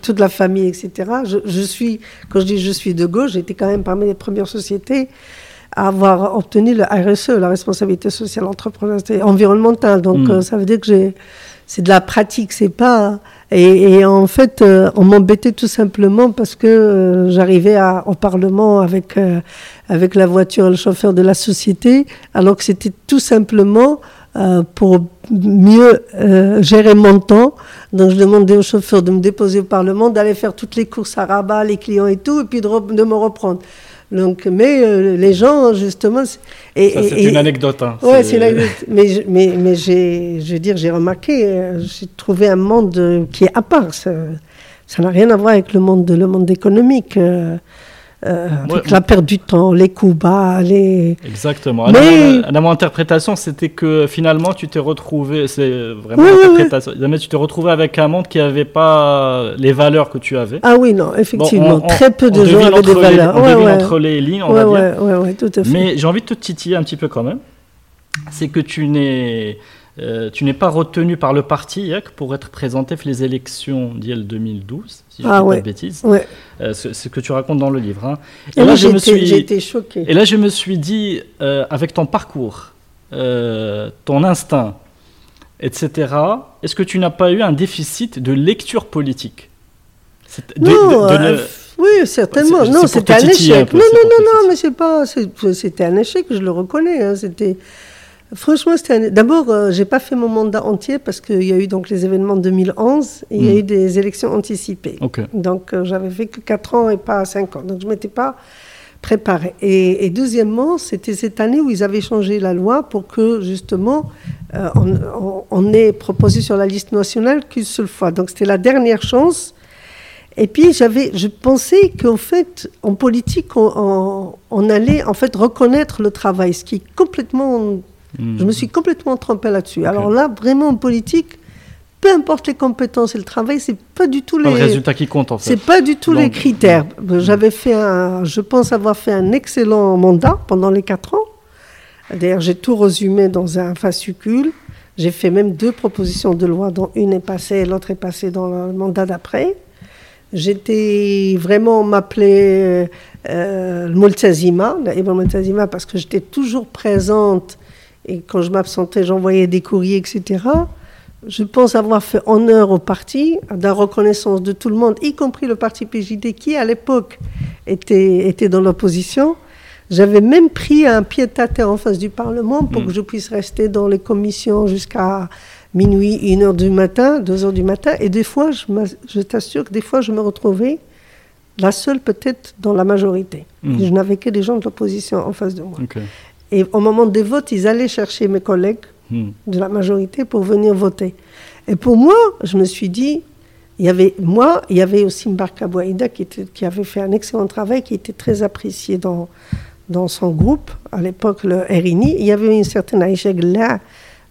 toute la famille, etc. Je, je, suis, quand je dis je suis de gauche, j'étais quand même parmi les premières sociétés avoir obtenu le RSE, la responsabilité sociale entrepreneuriale environnementale. Donc hmm. euh, ça veut dire que c'est de la pratique, c'est pas. Et, en fait, euh, on m'embêtait tout simplement parce que euh, j'arrivais au Parlement avec avec la voiture et le chauffeur de la société, alors que c'était tout simplement pour mieux gérer mon temps. Donc je demandais au chauffeur de me déposer au Parlement, d'aller faire toutes les courses à rabat, les clients et tout, et puis de, de me reprendre. Donc, mais euh, les gens, justement. Et, ça, c'est une anecdote. Hein. Ouais, c'est une anecdote. mais, mais, mais j'ai, je veux dire, j'ai remarqué, euh, j'ai trouvé un monde qui est à part. Ça n'a rien à voir avec le monde, le monde économique. Euh, avec la perte du temps, les coups bas, les... Exactement. Mais... À mon interprétation, c'était que finalement, tu t'es retrouvé, c'est vraiment l'interprétation, tu t'es retrouvé avec un monde qui n'avait pas les valeurs que tu avais. Ah oui, non, effectivement. Très peu de gens avaient des valeurs. on ouais, entre les lignes, on va dire. Tout à fait. Mais j'ai envie de te titiller un petit peu quand même. C'est que tu n'es euh, tu n'es pas retenu par le parti pour être présenté pour les élections d'IEL 2012, si je ne ah dis pas de bêtises. Ouais. Euh, c'est ce que tu racontes dans le livre. Hein. Et, là, je me suis, été choqué. Et là, je me suis dit, euh, avec ton parcours, ton instinct, etc., est-ce que tu n'as pas eu un déficit de lecture politique? Non, oui, certainement. non, c'était un échec. non, non, non, non, mais c'est pas. C'était un échec, je le reconnais. Hein. C'était. Franchement, c'était d'abord, euh, j'ai pas fait mon mandat entier parce qu'il y a eu donc les événements de 2011 et il y a hmm. eu des élections anticipées. Donc euh, j'avais fait que 4 ans et pas 5 ans. Donc je m'étais pas préparée. Et, deuxièmement, c'était cette année où ils avaient changé la loi pour que justement euh, on, ait proposé sur la liste nationale qu'une seule fois. Donc c'était la dernière chance. Et puis j'avais, je pensais qu'en fait, en politique, on, on, allait en fait reconnaître le travail, ce qui est complètement je me suis complètement trompée là-dessus. Alors là, vraiment en politique, peu importe les compétences et le travail, c'est pas du tout les. Le résultat qui compte en fait. C'est pas du tout les critères. J'avais fait un, je pense avoir fait un excellent mandat pendant les quatre ans. D'ailleurs, j'ai tout résumé dans un fascicule. J'ai fait même deux propositions de loi, dont une est passée et l'autre est passée dans le mandat d'après. J'étais vraiment, m'appelait euh, Multazima, Multazima, parce que j'étais toujours présente et quand je m'absentais, j'envoyais des courriers, etc. Je pense avoir fait honneur au parti, à la reconnaissance de tout le monde, y compris le parti PJD qui, à l'époque, était, était dans l'opposition. J'avais même pris un pied à terre en face du Parlement pour mm. que je puisse rester dans les commissions jusqu'à minuit, une heure du matin, deux heures du matin. Et des fois, je, je t'assure que des fois, je me retrouvais la seule peut-être dans la majorité. Mm. Je n'avais que des gens de l'opposition en face de moi. Et au moment des votes, ils allaient chercher mes collègues hmm. de la majorité pour venir voter. Et pour moi, je me suis dit, il y avait moi, il y avait aussi Mbarka Bouaïda qui, qui avait fait un excellent travail, qui était très apprécié dans, dans son groupe, à l'époque le RINI. Il y avait une certaine Aïcha là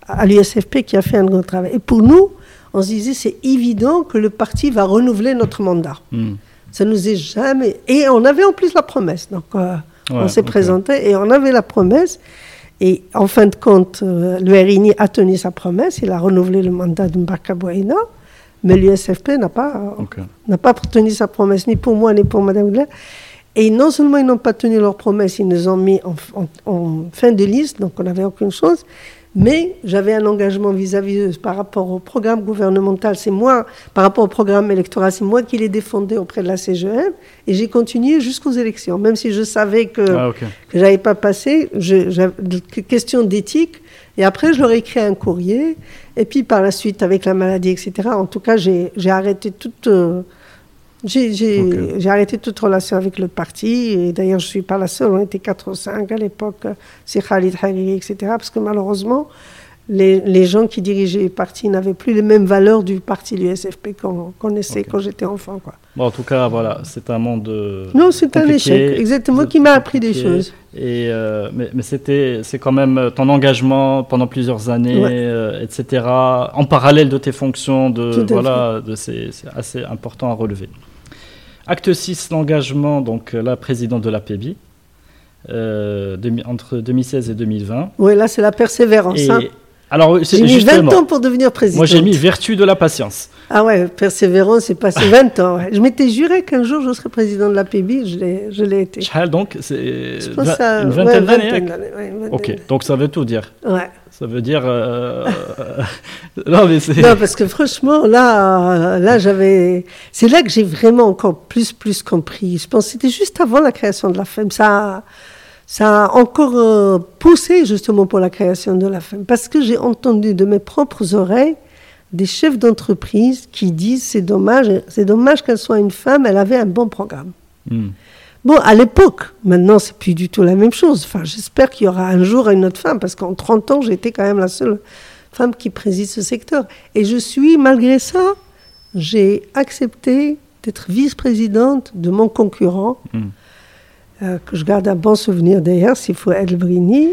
à l'USFP qui a fait un grand travail. Et pour nous, on se disait, c'est évident que le parti va renouveler notre mandat. Hmm. Ça nous est jamais... Et on avait en plus la promesse. Donc... Euh, on s'est présenté et on avait la promesse. Et en fin de compte, euh, le RINI a tenu sa promesse. Il a renouvelé le mandat de Mbaka Mais l'USFP n'a pas, n'a pas tenu sa promesse, ni pour moi, ni pour Madame Glaire. Et non seulement ils n'ont pas tenu leur promesse, ils nous ont mis en, fin de liste, donc on n'avait aucune chose, mais j'avais un engagement vis-à-vis par rapport au programme gouvernemental. C'est moi, par rapport au programme électoral, c'est moi qui l'ai défendu auprès de la CGM. Et j'ai continué jusqu'aux élections. Même si je savais que, ah, que j'avais pas passé, je, question d'éthique. Et après, je leur ai écrit un courrier. Et puis par la suite, avec la maladie, etc., en tout cas, j'ai arrêté toute. Euh, j'ai arrêté toute relation avec le parti. Et d'ailleurs, je ne suis pas la seule. On était 4 ou 5 à l'époque. C'est Khalid Hariri, etc. Parce que malheureusement, les, les, gens qui dirigeaient le parti n'avaient plus les mêmes valeurs du parti, l'USFP, qu'on connaissait quand j'étais enfant. Quoi. Bon, en tout cas, voilà, c'est un monde. Euh, non, c'est un échec, exactement, qui m'a appris des choses. Et, euh, mais, mais c'était, c'est quand même ton engagement pendant plusieurs années, euh, etc., en parallèle de tes fonctions, de, voilà, de, c'est, assez important à relever. Acte 6, l'engagement, donc la présidente de la PEBI, euh, entre 2016 et 2020. Oui, là, c'est la persévérance. Et, hein. Alors, j'ai mis 20 ans pour devenir président. Moi, j'ai mis vertu de la patience. Ah ouais, persévérance, c'est passé 20 ans. Je m'étais juré qu'un jour je serais président de la PEBI, je l'ai été. donc, c'est une vingtaine d'années. ok, donc ça veut tout dire. Ouais. Ça veut dire. Euh, non, mais c'est. Non, parce que franchement, là, là j'avais. C'est là que j'ai vraiment encore plus, plus compris. Je pense que c'était juste avant la création de la FEM. Ça, ça a encore euh, poussé justement pour la création de la FEM. Parce que j'ai entendu de mes propres oreilles des chefs d'entreprise qui disent c'est dommage, c'est dommage qu'elle soit une femme, elle avait un bon programme. Hmm. Bon, à l'époque, maintenant, c'est plus du tout la même chose. Enfin, j'espère qu'il y aura un jour une autre femme, parce qu'en 30 ans, j'étais quand même la seule femme qui préside ce secteur. Et je suis, malgré ça, j'ai accepté d'être vice-présidente de mon concurrent, hmm. euh, que je garde un bon souvenir d'ailleurs, s'il faut El Brini,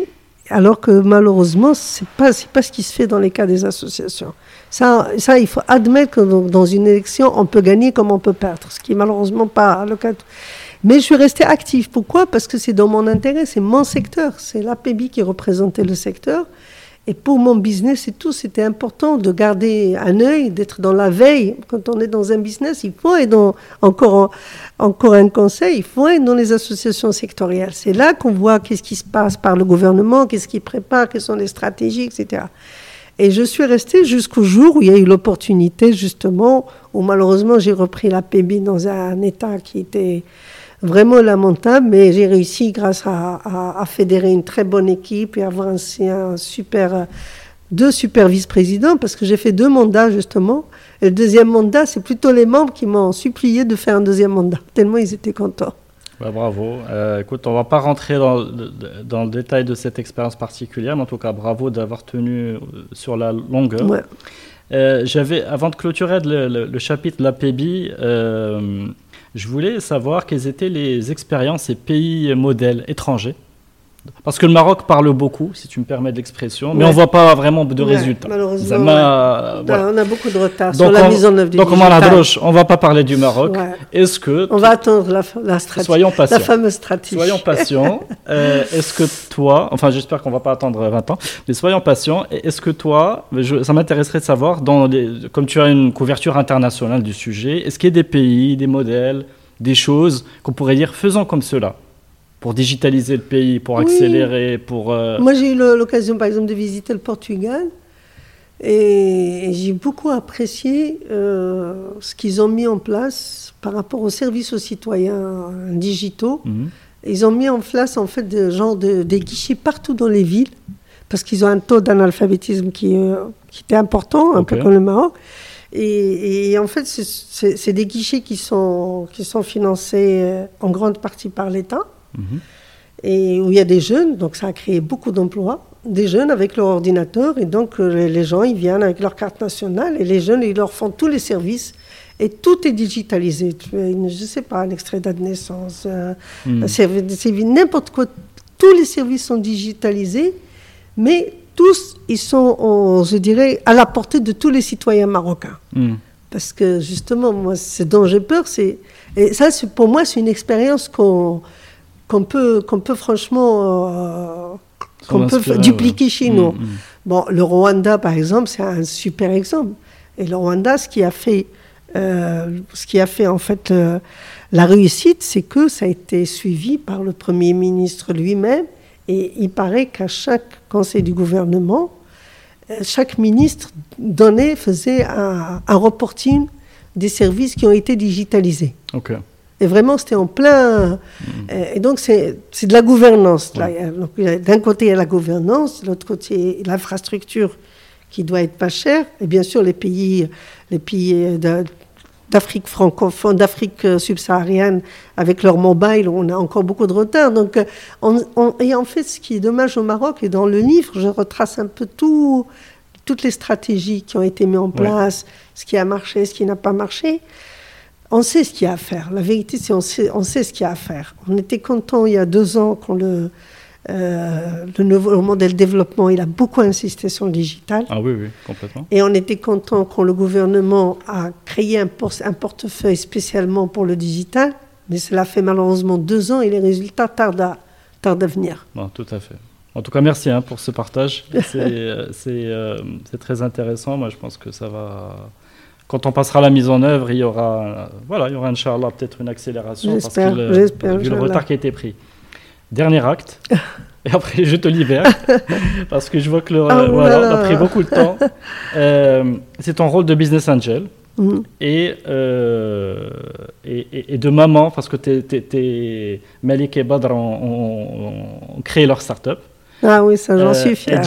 alors que malheureusement, ce n'est pas, pas ce qui se fait dans les cas des associations. Ça, ça, il faut admettre que dans une élection, on peut gagner comme on peut perdre, ce qui est malheureusement pas le cas. Mais je suis restée active. Pourquoi? Parce que c'est dans mon intérêt, c'est mon secteur. C'est l'APB qui représentait le secteur. Et pour mon business et tout, c'était important de garder un œil, d'être dans la veille. Quand on est dans un business, il faut être dans, encore, encore un conseil, il faut être dans les associations sectorielles. C'est là qu'on voit qu'est-ce qui se passe par le gouvernement, qu'est-ce qui prépare, quelles sont les stratégies, etc. Et je suis restée jusqu'au jour où il y a eu l'opportunité, justement, où malheureusement j'ai repris la dans un état qui était vraiment lamentable, mais j'ai réussi grâce à, fédérer une très bonne équipe et avoir un, super, deux super vice-présidents, parce que j'ai fait deux mandats justement. Et le deuxième mandat, c'est plutôt les membres qui m'ont supplié de faire un deuxième mandat, tellement ils étaient contents. Bah, bravo. Euh, écoute, on va pas rentrer dans, dans, le détail de cette expérience particulière, mais en tout cas, bravo d'avoir tenu euh, sur la longueur. Euh, j'avais, avant de clôturer le, chapitre de la PEBI, je voulais savoir quelles étaient les expériences et pays modèles étrangers parce que le Maroc parle beaucoup, si tu me permets l'expression, mais on ne voit pas vraiment de résultats. Malheureusement, on a beaucoup de retard sur la mise en œuvre du Donc, on ne va pas parler du Maroc. Est-ce que... On va attendre la, stratégie. Soyons patients. La fameuse stratégie. Soyons patients. Euh, est-ce que toi... Enfin, j'espère qu'on ne va pas attendre 20 ans, mais soyons patients. Est-ce que toi... ça m'intéresserait de savoir, dans comme tu as une couverture internationale du sujet, est-ce qu'il y a des pays, des modèles, des choses qu'on pourrait dire faisons comme cela? Pour digitaliser le pays, pour accélérer, pour... Euh, Moi, j'ai eu l'occasion, par exemple, de visiter le Portugal. Et j'ai beaucoup apprécié euh, ce qu'ils ont mis en place par rapport aux services aux citoyens digitaux. Mhm. Ils ont mis en place, en fait, des, genre de, des guichets partout dans les villes, parce qu'ils ont un taux d'analphabétisme qui, euh, qui était important, un peu comme le Maroc. Et, en fait, c'est des guichets qui sont, qui sont financés en grande partie par l'État. Et où il y a des jeunes, donc ça a créé beaucoup d'emplois, des jeunes avec leur ordinateur, et donc euh, les gens, ils viennent avec leur carte nationale, et les jeunes, ils leur font tous les services, et tout est digitalisé. Je ne sais pas, un extrait de naissance, euh, hmm. n'importe quoi, tous les services sont digitalisés, mais tous, ils sont, je dirais, à la portée de tous les citoyens marocains. Hmm. Parce que justement, moi, ce dont j'ai peur, c'est... Et ça, pour moi, c'est une expérience qu'on qu'on peut, qu'on peut franchement euh, qu'on peut dupliquer chez nous. Mm, mm. Bon, le Rwanda, par exemple, c'est un super exemple. Et le Rwanda, ce qui a fait, euh, ce qui a fait en fait euh, la réussite, c'est que ça a été suivi par le Premier ministre lui-même. Et il paraît qu'à chaque conseil du gouvernement, chaque ministre donnait, faisait un, un reporting des services qui ont été digitalisés. Ok. Et vraiment, c'était en plein. euh, Et donc, c'est de la gouvernance. D'un côté, il y a la gouvernance, de l'autre côté, l'infrastructure qui doit être pas chère. Et bien sûr, les pays, les pays de- d'Afrique francophone, d'Afrique euh, subsaharienne, avec leur mobile, on a encore beaucoup de retard. Donc, euh, on- on- et en fait, ce qui est dommage au Maroc, et dans le livre, je retrace un peu tout, toutes les stratégies qui ont été mises en place, ce qui a marché, ce qui n'a pas marché. On sait ce qu'il y a à faire. La vérité, c'est on sait, on sait ce qu'il y a à faire. On était content il y a deux ans quand le, euh, le nouveau modèle développement, il a beaucoup insisté sur le digital. Ah oui, oui, complètement. Et on était content quand le gouvernement a créé un, por- un portefeuille spécialement pour le digital. Mais cela fait malheureusement deux ans et les résultats tardent à, tardent à venir. Bon, tout à fait. En tout cas, merci hein, pour ce partage. C'est euh, euh, c'est très intéressant. Moi, je pense que ça va. Quand on passera à la mise en œuvre, il y aura, voilà, il y aura, Inch'Allah, peut-être une accélération. parce que le- Vu le retard qui a été pris. Dernier acte. Et après, je te libère. parce que je vois que le, Ah, voilà, on a pris beaucoup de temps. Euh, c'est ton rôle de business angel. Mhm. et, euh, et, et- et de maman, parce que t'es, t'es- t'es- Malik et Badr ont créé leur start-up. Ah oui, ça, j'en Euh, suis fier.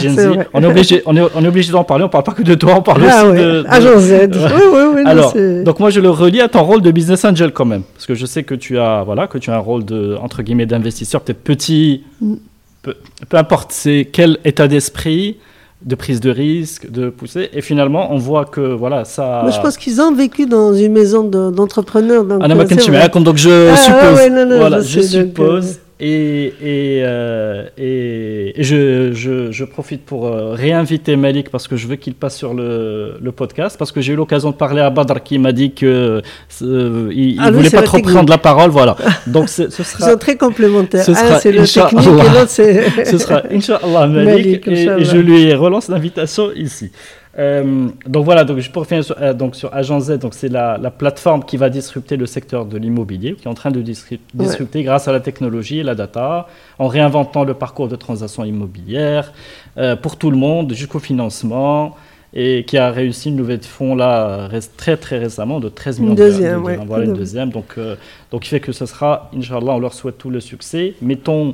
On est obligé, on est, on est obligé d'en parler. On parle pas que de toi, on parle Ah aussi ouais, de. de- Agent Z. Oui, oui, oui. Alors, donc moi je le relie à ton rôle de business angel quand même, parce que je sais que tu as, voilà, que tu as un rôle de entre guillemets d'investisseur, peut-être petit, Mm. peu, peu importe, c'est quel état d'esprit, de prise de risque, de pousser, et finalement on voit que voilà ça. Moi, je pense qu'ils ont vécu dans une maison de- d'entrepreneurs. donc, Anna euh, mais donc je Ah, suppose. ouais, non, non, voilà, je je, sais, donc, suppose. Et, et, euh, et, et je, je, je profite pour euh, réinviter Malik parce que je veux qu'il passe sur le, le podcast. Parce que j'ai eu l'occasion de parler à Badr qui m'a dit que euh, il, Ah, voulait pas trop technique. prendre la parole. Voilà. Donc ce, ce Ils sera. sont très complémentaires. ce sera c'est le technique et l'autre, c'est. Ce sera Inch'Allah Malik, Malik, et, Inch'Allah. et je lui relance l'invitation ici. Euh, donc voilà, donc je finir sur, euh, donc sur Agent Z, donc c'est la, la plateforme qui va disrupter le secteur de l'immobilier, qui est en train de Ouais. disrupter grâce à la technologie et la data, en réinventant le parcours de transaction immobilière euh, pour tout le monde jusqu'au financement et qui a réussi une levée de fonds là très très récemment de 13 millions de- deuxième, de, ouais. voilà une deuxième donc euh, donc il fait que ce sera Inch'Allah on leur souhaite tout le succès mettons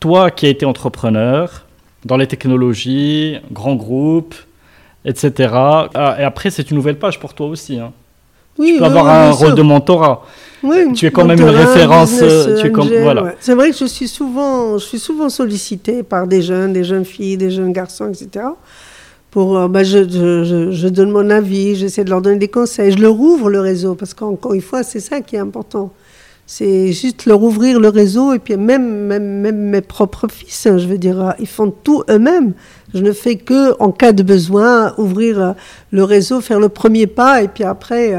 toi qui as été entrepreneur dans les technologies, grand groupe, etc. Ah, et après, c'est une nouvelle page pour toi aussi. hein. Oui, tu peux oui, avoir oui, un rôle de mentorat. Oui, tu es quand même une référence, business euh, tu es comme- angel, voilà. ouais. C'est vrai que je suis souvent, je suis souvent sollicitée par des jeunes, des jeunes filles, des jeunes garçons, etc. Pour, euh, bah, je, je, je, je donne mon avis, j'essaie de leur donner des conseils, je leur ouvre le réseau parce qu'encore une fois, c'est ça qui est important. C'est juste leur ouvrir le réseau et puis même, même, même mes propres fils, hein, je veux dire, euh, ils font tout eux-mêmes. Je ne fais que, en cas de besoin, ouvrir euh, le réseau, faire le premier pas et puis après, euh,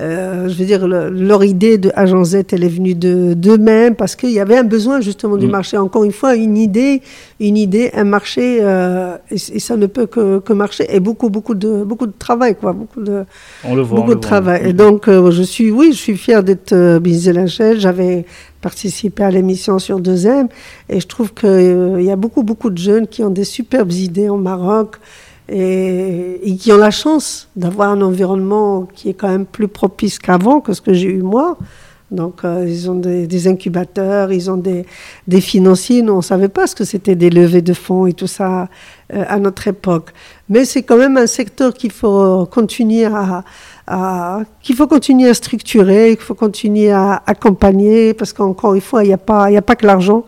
euh, je veux dire, le- leur idée de Agent Z, elle est venue de- d'eux-mêmes parce qu'il y avait un besoin justement du Mm. marché. Encore une fois, une idée, une idée, un marché, euh, et, et ça ne peut que, que marcher. Et beaucoup, beaucoup de, beaucoup de travail, quoi, beaucoup de, On le voit. on beaucoup le de voit. travail. Et donc, euh, je suis, oui, je suis fière d'être Bisel. J'avais participé à l'émission sur 2M et je trouve qu'il y a beaucoup, beaucoup de jeunes qui ont des superbes idées au Maroc et, qui ont la chance d'avoir un environnement qui est quand même plus propice qu'avant, que ce que j'ai eu moi. Donc, euh, ils ont des, des incubateurs, ils ont des, des financiers. Nous, on ne savait pas ce que c'était des levées de fonds et tout ça euh, à notre époque. Mais c'est quand même un secteur qu'il faut continuer à, à- qu'il faut continuer à structurer, qu'il faut continuer à accompagner, parce qu'encore une fois, il n'y a pas, il y a pas que l'argent.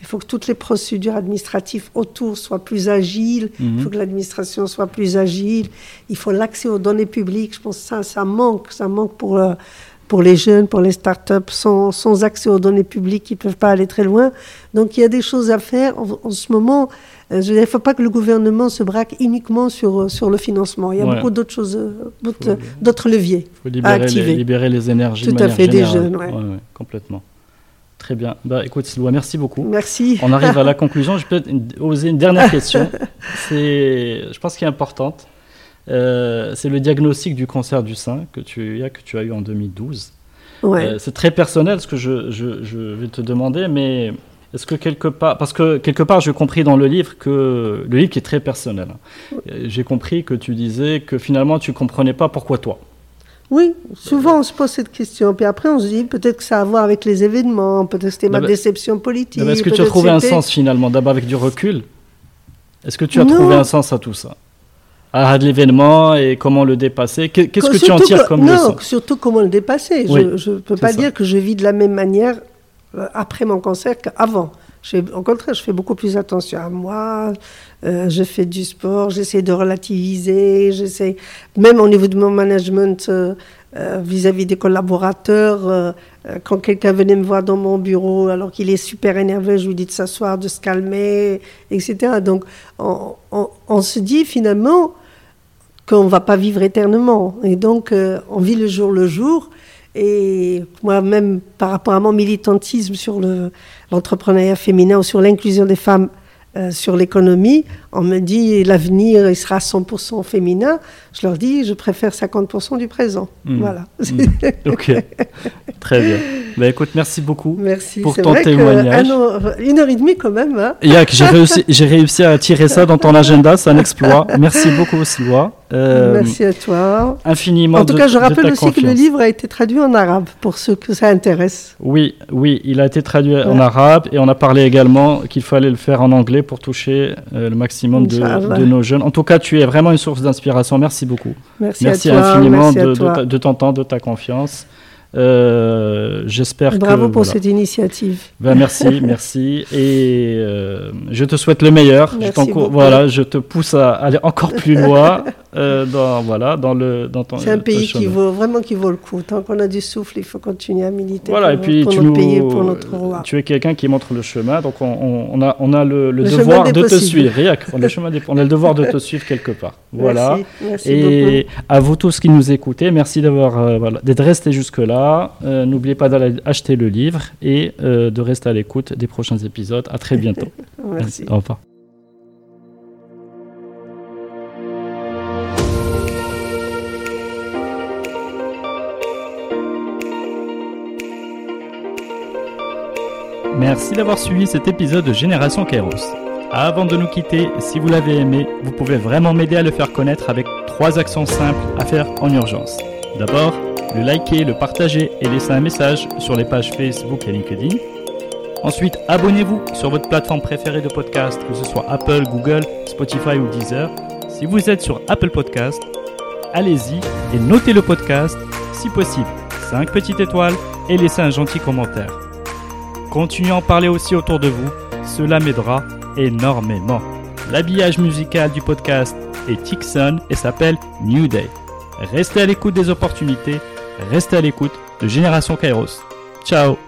Il faut que toutes les procédures administratives autour soient plus agiles. Il Mhm. faut que l'administration soit plus agile. Il faut l'accès aux données publiques. Je pense que ça, ça manque. Ça manque pour, euh, pour les jeunes, pour les startups. Sans, sans accès aux données publiques, ils ne peuvent pas aller très loin. Donc, il y a des choses à faire. En, en ce moment, je dire, il ne faut pas que le gouvernement se braque uniquement sur, euh, sur le financement. Il y a Ouais. beaucoup d'autres choses, euh, d'autres leviers. Il faut libérer les, activer. libérer les énergies. de Tout à fait, des générale. jeunes, ouais. complètement. Très bien. Bah, écoute, Sylvain, merci beaucoup. Merci. On arrive à la conclusion. Je peux oser une dernière question. C'est, je pense, qui est importante. Euh, c'est le diagnostic du cancer du sein que tu, que tu as eu en 2012. Ouais. Euh, c'est très personnel ce que je, je, je, vais te demander, mais est-ce que quelque part, parce que quelque part j'ai compris dans le livre que le livre qui est très personnel, hein, j'ai compris que tu disais que finalement tu comprenais pas pourquoi toi. Oui, souvent on se pose cette question, puis après on se dit peut-être que ça a à voir avec les événements, peut-être que c'était ma déception politique. Est-ce que tu as trouvé un sens finalement, d'abord avec du recul? Est-ce que tu as trouvé un sens à tout ça? À l'événement et comment le dépasser? Qu'est-ce que tu en tires comme leçon? Non, surtout comment le dépasser. je ne peux pas dire que je vis de la même manière euh, après mon cancer qu'avant. Au contraire, je fais beaucoup plus attention à moi. Euh, je fais du sport, j'essaie de relativiser. J'essaie, même au niveau de mon management euh, vis-à-vis des collaborateurs, quand quelqu'un venait me voir dans mon bureau alors qu'il est super énervé, je lui dis de s'asseoir, de se calmer, etc. Donc, on, on se dit finalement, qu'on ne va pas vivre éternellement. Et donc, euh, on vit le jour le jour. Et moi-même, par rapport à mon militantisme sur l'entrepreneuriat féminin ou sur l'inclusion des femmes euh, sur l'économie, on me dit l'avenir il sera 100% féminin. Je leur dis je préfère 50% du présent. Hmm. Voilà. Hmm. ok, très bien. Bah, écoute, merci beaucoup merci. pour ton témoignage. une heure et demie quand même. Hein. j'ai réussi, réussi à tirer ça dans ton agenda, c'est un exploit. Merci beaucoup, Siwa. Euh, merci à toi. Infiniment. En tout cas, je rappelle aussi que le livre a été traduit en arabe pour ceux que ça intéresse. Oui, oui, il a été traduit en arabe et on a parlé également qu'il fallait le faire en anglais pour toucher euh, le maximum de, nos jeunes. En tout cas, tu es vraiment une source d'inspiration. Merci beaucoup. Merci, à toi, infiniment de, de, de, ton temps, de ta confiance. Euh, j'espère que. Bravo pour cette initiative. Ben, merci, merci. Et euh, je te souhaite le meilleur. Merci je voilà, je te pousse à aller encore plus loin euh, dans, voilà, dans, le, dans ton. C'est un pays qui vaut, vraiment qui vaut le coup. Tant qu'on a du souffle, il faut continuer à militer voilà, pour, et puis tu notre pays pour notre roi. Tu es quelqu'un qui montre le chemin, donc on, on a, on a le, devoir de te suivre. On, le chemin on a le devoir de te suivre quelque part. Voilà. Merci, et à vous tous qui nous écoutez, merci d'avoir voilà, d'être restés jusque-là. Euh, n'oubliez pas d'aller acheter le livre et euh, de rester à l'écoute des prochains épisodes. À très bientôt. Merci. Au revoir. Merci d'avoir suivi cet épisode de Génération Kairos. Avant de nous quitter, si vous l'avez aimé, vous pouvez vraiment m'aider à le faire connaître avec trois actions simples à faire en urgence. D'abord, le liker, le partager et laisser un message sur les pages Facebook et LinkedIn. Ensuite, abonnez-vous sur votre plateforme préférée de podcast, que ce soit Apple, Google, Spotify ou Deezer. Si vous êtes sur Apple Podcast, allez-y et notez le podcast, si possible, 5 petites étoiles et laissez un gentil commentaire. Continuez à en parler aussi autour de vous, cela m'aidera énormément. L'habillage musical du podcast est Tixon et s'appelle New Day. Restez à l'écoute des opportunités, restez à l'écoute de Génération Kairos. Ciao